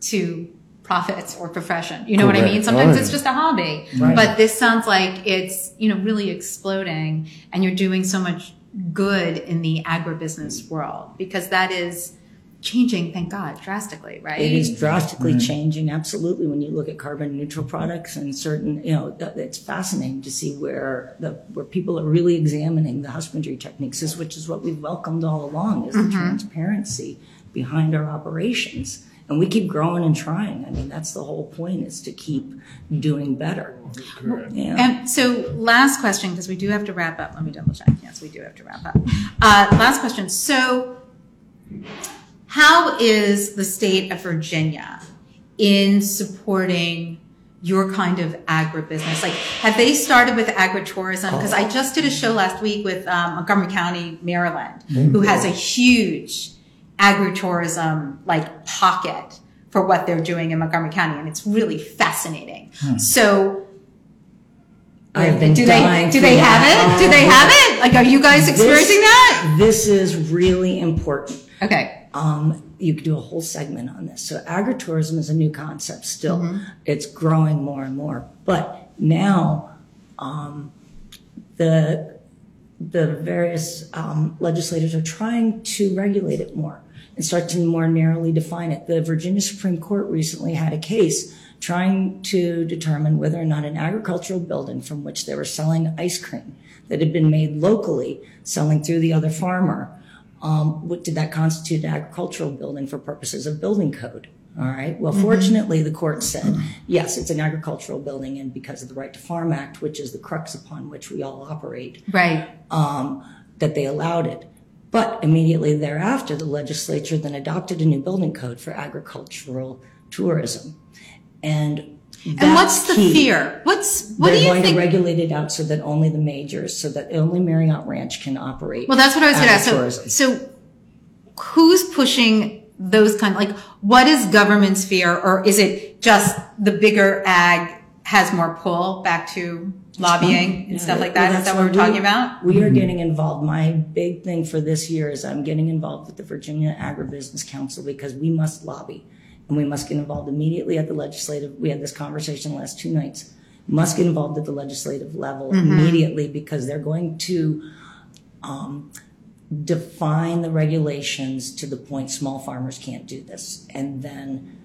Speaker 1: to profits or profession. You know what I mean? Sometimes
Speaker 2: Right.
Speaker 1: it's just a hobby.
Speaker 3: Right.
Speaker 1: But this sounds like it's, you know, really exploding and you're doing so much good in the agribusiness world because that is changing, thank God, drastically, right?
Speaker 3: It is drastically mm-hmm. changing, absolutely. When you look at carbon neutral products and certain, you know, it's fascinating to see where the where people are really examining the husbandry techniques, is which is what we've welcomed all along, is the mm-hmm. transparency behind our operations. And we keep growing and trying. I mean, that's the whole point: is to keep doing better. Yeah.
Speaker 1: And so, last question, because we do have to wrap up. Let me double check. Yes, we do have to wrap up. Uh, last question. So, how is the state of Virginia in supporting your kind of agribusiness? Like, have they started with agritourism? Because I just did a show last week with um, Montgomery County, Maryland, who has a huge agritourism like pocket for what they're doing in Montgomery County, and it's really fascinating. So,
Speaker 3: I've been
Speaker 1: do
Speaker 3: dying
Speaker 1: they do
Speaker 3: for
Speaker 1: they
Speaker 3: that.
Speaker 1: have it? Do they have it? Like, are you guys experiencing that?
Speaker 3: This is really important.
Speaker 1: Okay.
Speaker 3: Um, you could do a whole segment on this. So agritourism is a new concept still. It's growing more and more. But now um, the the various um, legislators are trying to regulate it more and start to more narrowly define it. The Virginia Supreme Court recently had a case trying to determine whether or not an agricultural building from which they were selling ice cream that had been made locally, selling through the other farmer, um, what did that constitute an agricultural building for purposes of building code? All right. Well, fortunately, the court said, yes, it's an agricultural building, and because of the Right to Farm Act, which is the crux upon which we all operate,
Speaker 1: Right.
Speaker 3: um, that they allowed it. But immediately thereafter, the legislature then adopted a new building code for agricultural tourism. And
Speaker 1: And what's the fear? What's what
Speaker 3: They're
Speaker 1: do you
Speaker 3: going
Speaker 1: think?
Speaker 3: to regulate it out so that only the majors, so that only Marriott Ranch can operate.
Speaker 1: well, that's what I was going to ask. So,
Speaker 3: agritourism.
Speaker 1: so who's pushing those kind? Like, what is government's fear, or is it just the bigger ag has more pull back to lobbying and stuff like that?
Speaker 3: Well,
Speaker 1: Is
Speaker 3: that's
Speaker 1: that what we're
Speaker 3: we-
Speaker 1: talking about?
Speaker 3: We are getting involved. My big thing for this year is I'm getting involved with the Virginia Agribusiness Council because we must lobby and we must get involved immediately at the legislative. We had this conversation last two nights. Must get involved at the legislative level
Speaker 1: Mm-hmm.
Speaker 3: immediately because they're going to um, define the regulations to the point small farmers can't do this. And then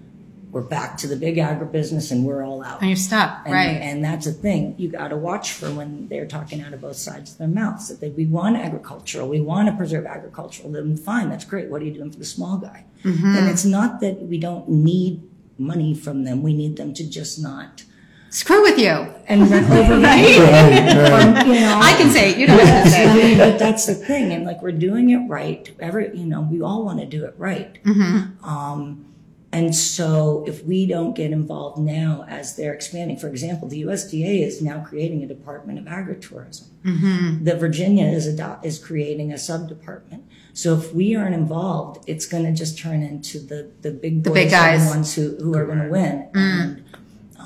Speaker 3: we're back to the big agribusiness and we're all out.
Speaker 1: And you're stuck,
Speaker 3: And,
Speaker 1: right?
Speaker 3: And that's a thing you got to watch for when they're talking out of both sides of their mouths. That they, we want agricultural, we want to preserve agricultural. Then fine, that's great. What are you doing for the small guy?
Speaker 1: Mm-hmm.
Speaker 3: And it's not that we don't need money from them. We need them to just not
Speaker 1: Screw with you.
Speaker 3: and rent over
Speaker 1: Right?
Speaker 3: right? you know,
Speaker 1: I can say it. You don't have to say
Speaker 3: I
Speaker 1: it.
Speaker 3: mean, but that's the thing, and like we're doing it right. Every, you know, we all want to do it right. Mm-hmm. Um, and so, if we don't get involved now as they're expanding, for example, the USDA is now creating a Department of Agritourism. Mm-hmm. The Virginia is ado- is creating a sub department. So if we aren't involved, it's going to just turn into the the big boys
Speaker 1: big
Speaker 3: are
Speaker 1: guys.
Speaker 3: the ones who who are going to win. Mm. And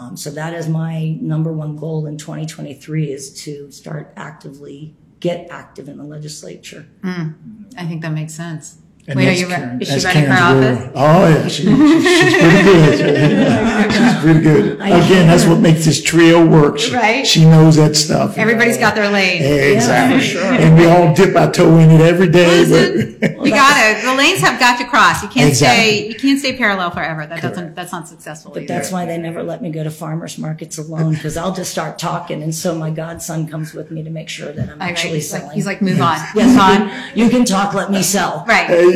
Speaker 3: um, so that is my number one goal in 2023 is to start actively get active in the legislature.
Speaker 1: I think that makes sense.
Speaker 2: And
Speaker 1: Wait, are you re-
Speaker 2: Karen-
Speaker 1: is she
Speaker 2: that's
Speaker 1: ready for
Speaker 2: Karen's
Speaker 1: office?
Speaker 2: Oh yeah, she, she- she's pretty good. she's pretty good. Again, that's what makes this trio work. She,
Speaker 1: Right.
Speaker 2: She knows that stuff.
Speaker 1: Everybody's got their lane.
Speaker 2: exactly,
Speaker 3: for sure.
Speaker 2: and we all dip our toe in it every day.
Speaker 1: Listen,
Speaker 2: but-
Speaker 1: you gotta. The lanes have got to cross. You can't
Speaker 2: Exactly.
Speaker 1: stay. You can't stay parallel forever. That doesn't. That's not successful.
Speaker 3: But
Speaker 1: either.
Speaker 3: that's why they never let me go to farmers markets alone because I'll just start talking, and so my godson comes with me to make sure that I'm
Speaker 1: I- I-
Speaker 3: actually
Speaker 1: he's like,
Speaker 3: selling.
Speaker 1: he's like, move on,
Speaker 3: yes,
Speaker 1: move
Speaker 3: you
Speaker 1: on.
Speaker 3: can, you can talk, let me sell.
Speaker 1: Right.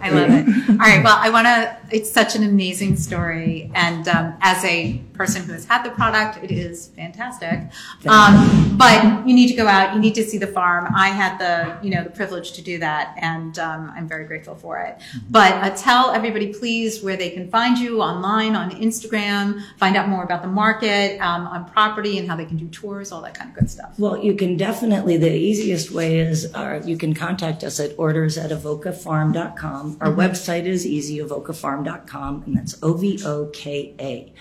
Speaker 1: I love it. All right. Well, I want to, it's such an amazing story. And um, as a person who has had the product, it is fantastic. Um, but you need to go out, you need to see the farm. I had the, you know, the privilege to do that. And um, I'm very grateful for it. But uh, tell everybody, please, where they can find you online, on Instagram, find out more about the market, um, on property, and how they can do tours, all that kind of good stuff.
Speaker 3: Well, you can definitely, the easiest way is uh, you can contact us at orders at avocafarm.com. Our website is easy, avocafarm.com, and that's O V O K A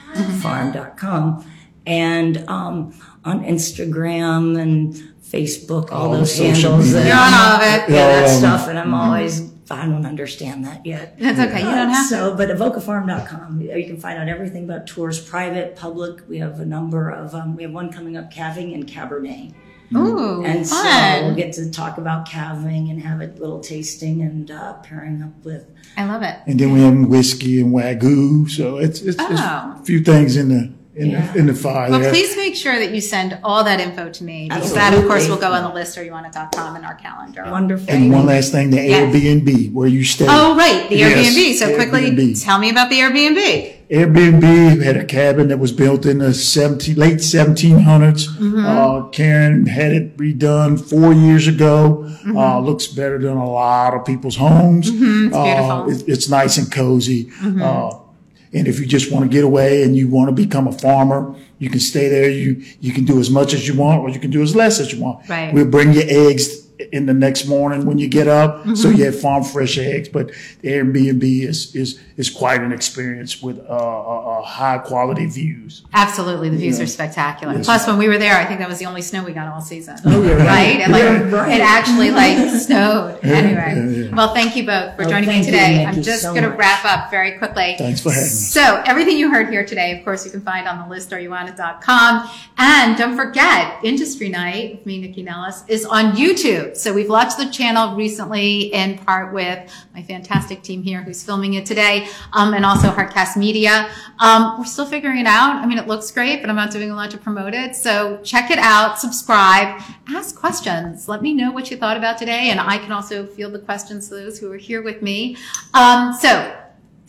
Speaker 3: farm.com. And um, on Instagram and Facebook, all
Speaker 2: All
Speaker 3: those
Speaker 2: social
Speaker 3: handles.
Speaker 2: media.
Speaker 3: that-
Speaker 1: You're on all of it.
Speaker 3: Yeah, that
Speaker 2: Um,
Speaker 3: stuff. And I'm always, I don't understand that yet.
Speaker 1: That's okay. You don't have to.
Speaker 3: So, but avocafarm.com, you can find out everything about tours, private, public. We have a number of, um, we have one coming up, calving and Cabernet.
Speaker 1: Ooh,
Speaker 3: And so
Speaker 1: fun.
Speaker 3: we'll get to talk about calving and have a little tasting and uh, pairing up with.
Speaker 1: I love it.
Speaker 2: and then we have whiskey and wagyu. So it's it's, it's
Speaker 1: Oh.
Speaker 2: a few things in the in
Speaker 3: Yeah.
Speaker 2: the in the fire
Speaker 1: Well, please make sure that you send all that info to me because that, of course, will go on the list areyouonit.com in our calendar.
Speaker 3: Wonderful.
Speaker 2: And one last thing, the
Speaker 1: Yes.
Speaker 2: Airbnb where you stay.
Speaker 1: Oh, right, the
Speaker 2: Yes,
Speaker 1: Airbnb. So quickly, tell me about the Airbnb.
Speaker 2: Airbnb had a cabin that was built in the 17, late 1700s.
Speaker 1: Mm-hmm.
Speaker 2: Uh, Karen had it redone four years ago.
Speaker 1: Mm-hmm.
Speaker 2: Uh, looks better than a lot of people's homes.
Speaker 1: it's
Speaker 2: Uh,
Speaker 1: beautiful. Mm-hmm.
Speaker 2: it- it's nice and cozy. Uh, and if you just want to get away and you want to become a farmer, you can stay there. You you can do as much as you want, or you can do as less as you want.
Speaker 1: Right.
Speaker 2: We'll bring you eggs in the next morning when you get up, so
Speaker 1: Mm-hmm.
Speaker 2: you have farm fresh eggs. But the Airbnb is is is quite an experience with uh, uh, uh, high quality views.
Speaker 1: Absolutely, the views are spectacular. Plus, when we were there, I think that was the only snow we got all season. Oh,
Speaker 3: you're right.
Speaker 1: And like,
Speaker 3: You're right.
Speaker 1: it actually like snowed. Anyway,
Speaker 2: yeah, yeah.
Speaker 1: well, thank you both for
Speaker 3: Oh,
Speaker 1: joining me
Speaker 3: thank you,
Speaker 1: today. I'm just
Speaker 3: so
Speaker 1: going to wrap up very quickly.
Speaker 2: Thanks for having me.
Speaker 1: So everything you heard here today, of course, you can find on the list com. And don't forget, Industry Night with me, Nycci Nellis, is on YouTube. So we've launched the channel recently in part with my fantastic team here who's filming it today, um, and also Heartcast Media. Um, we're still figuring it out. I mean, it looks great, but I'm not doing a lot to promote it. So check it out, subscribe, ask questions. Let me know what you thought about today, and I can also field the questions to those who are here with me. Um, so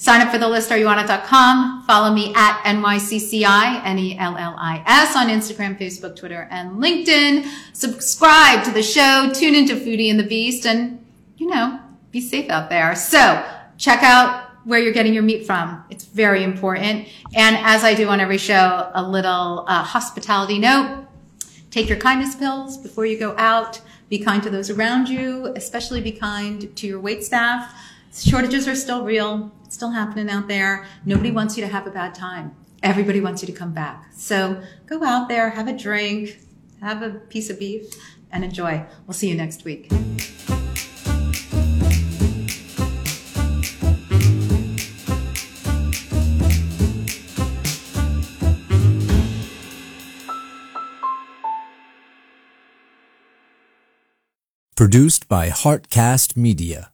Speaker 1: Sign up for the list, areyouonit.com. Follow me at NYCCI, N-E-L-L-I-S on Instagram, Facebook, Twitter, and LinkedIn. Subscribe to the show, tune into Foodie and the Beast, and, you know, be safe out there. So check out where you're getting your meat from. It's very important. And as I do on every show, a little uh, hospitality note. Take your kindness pills before you go out. Be kind to those around you, especially be kind to your wait staff. Shortages are still real. Still happening out there. Nobody wants you to have a bad time. Everybody wants you to come back. So go out there, have a drink, have a piece of beef, and enjoy. We'll see you next week.
Speaker 4: Produced by Heartcast Media.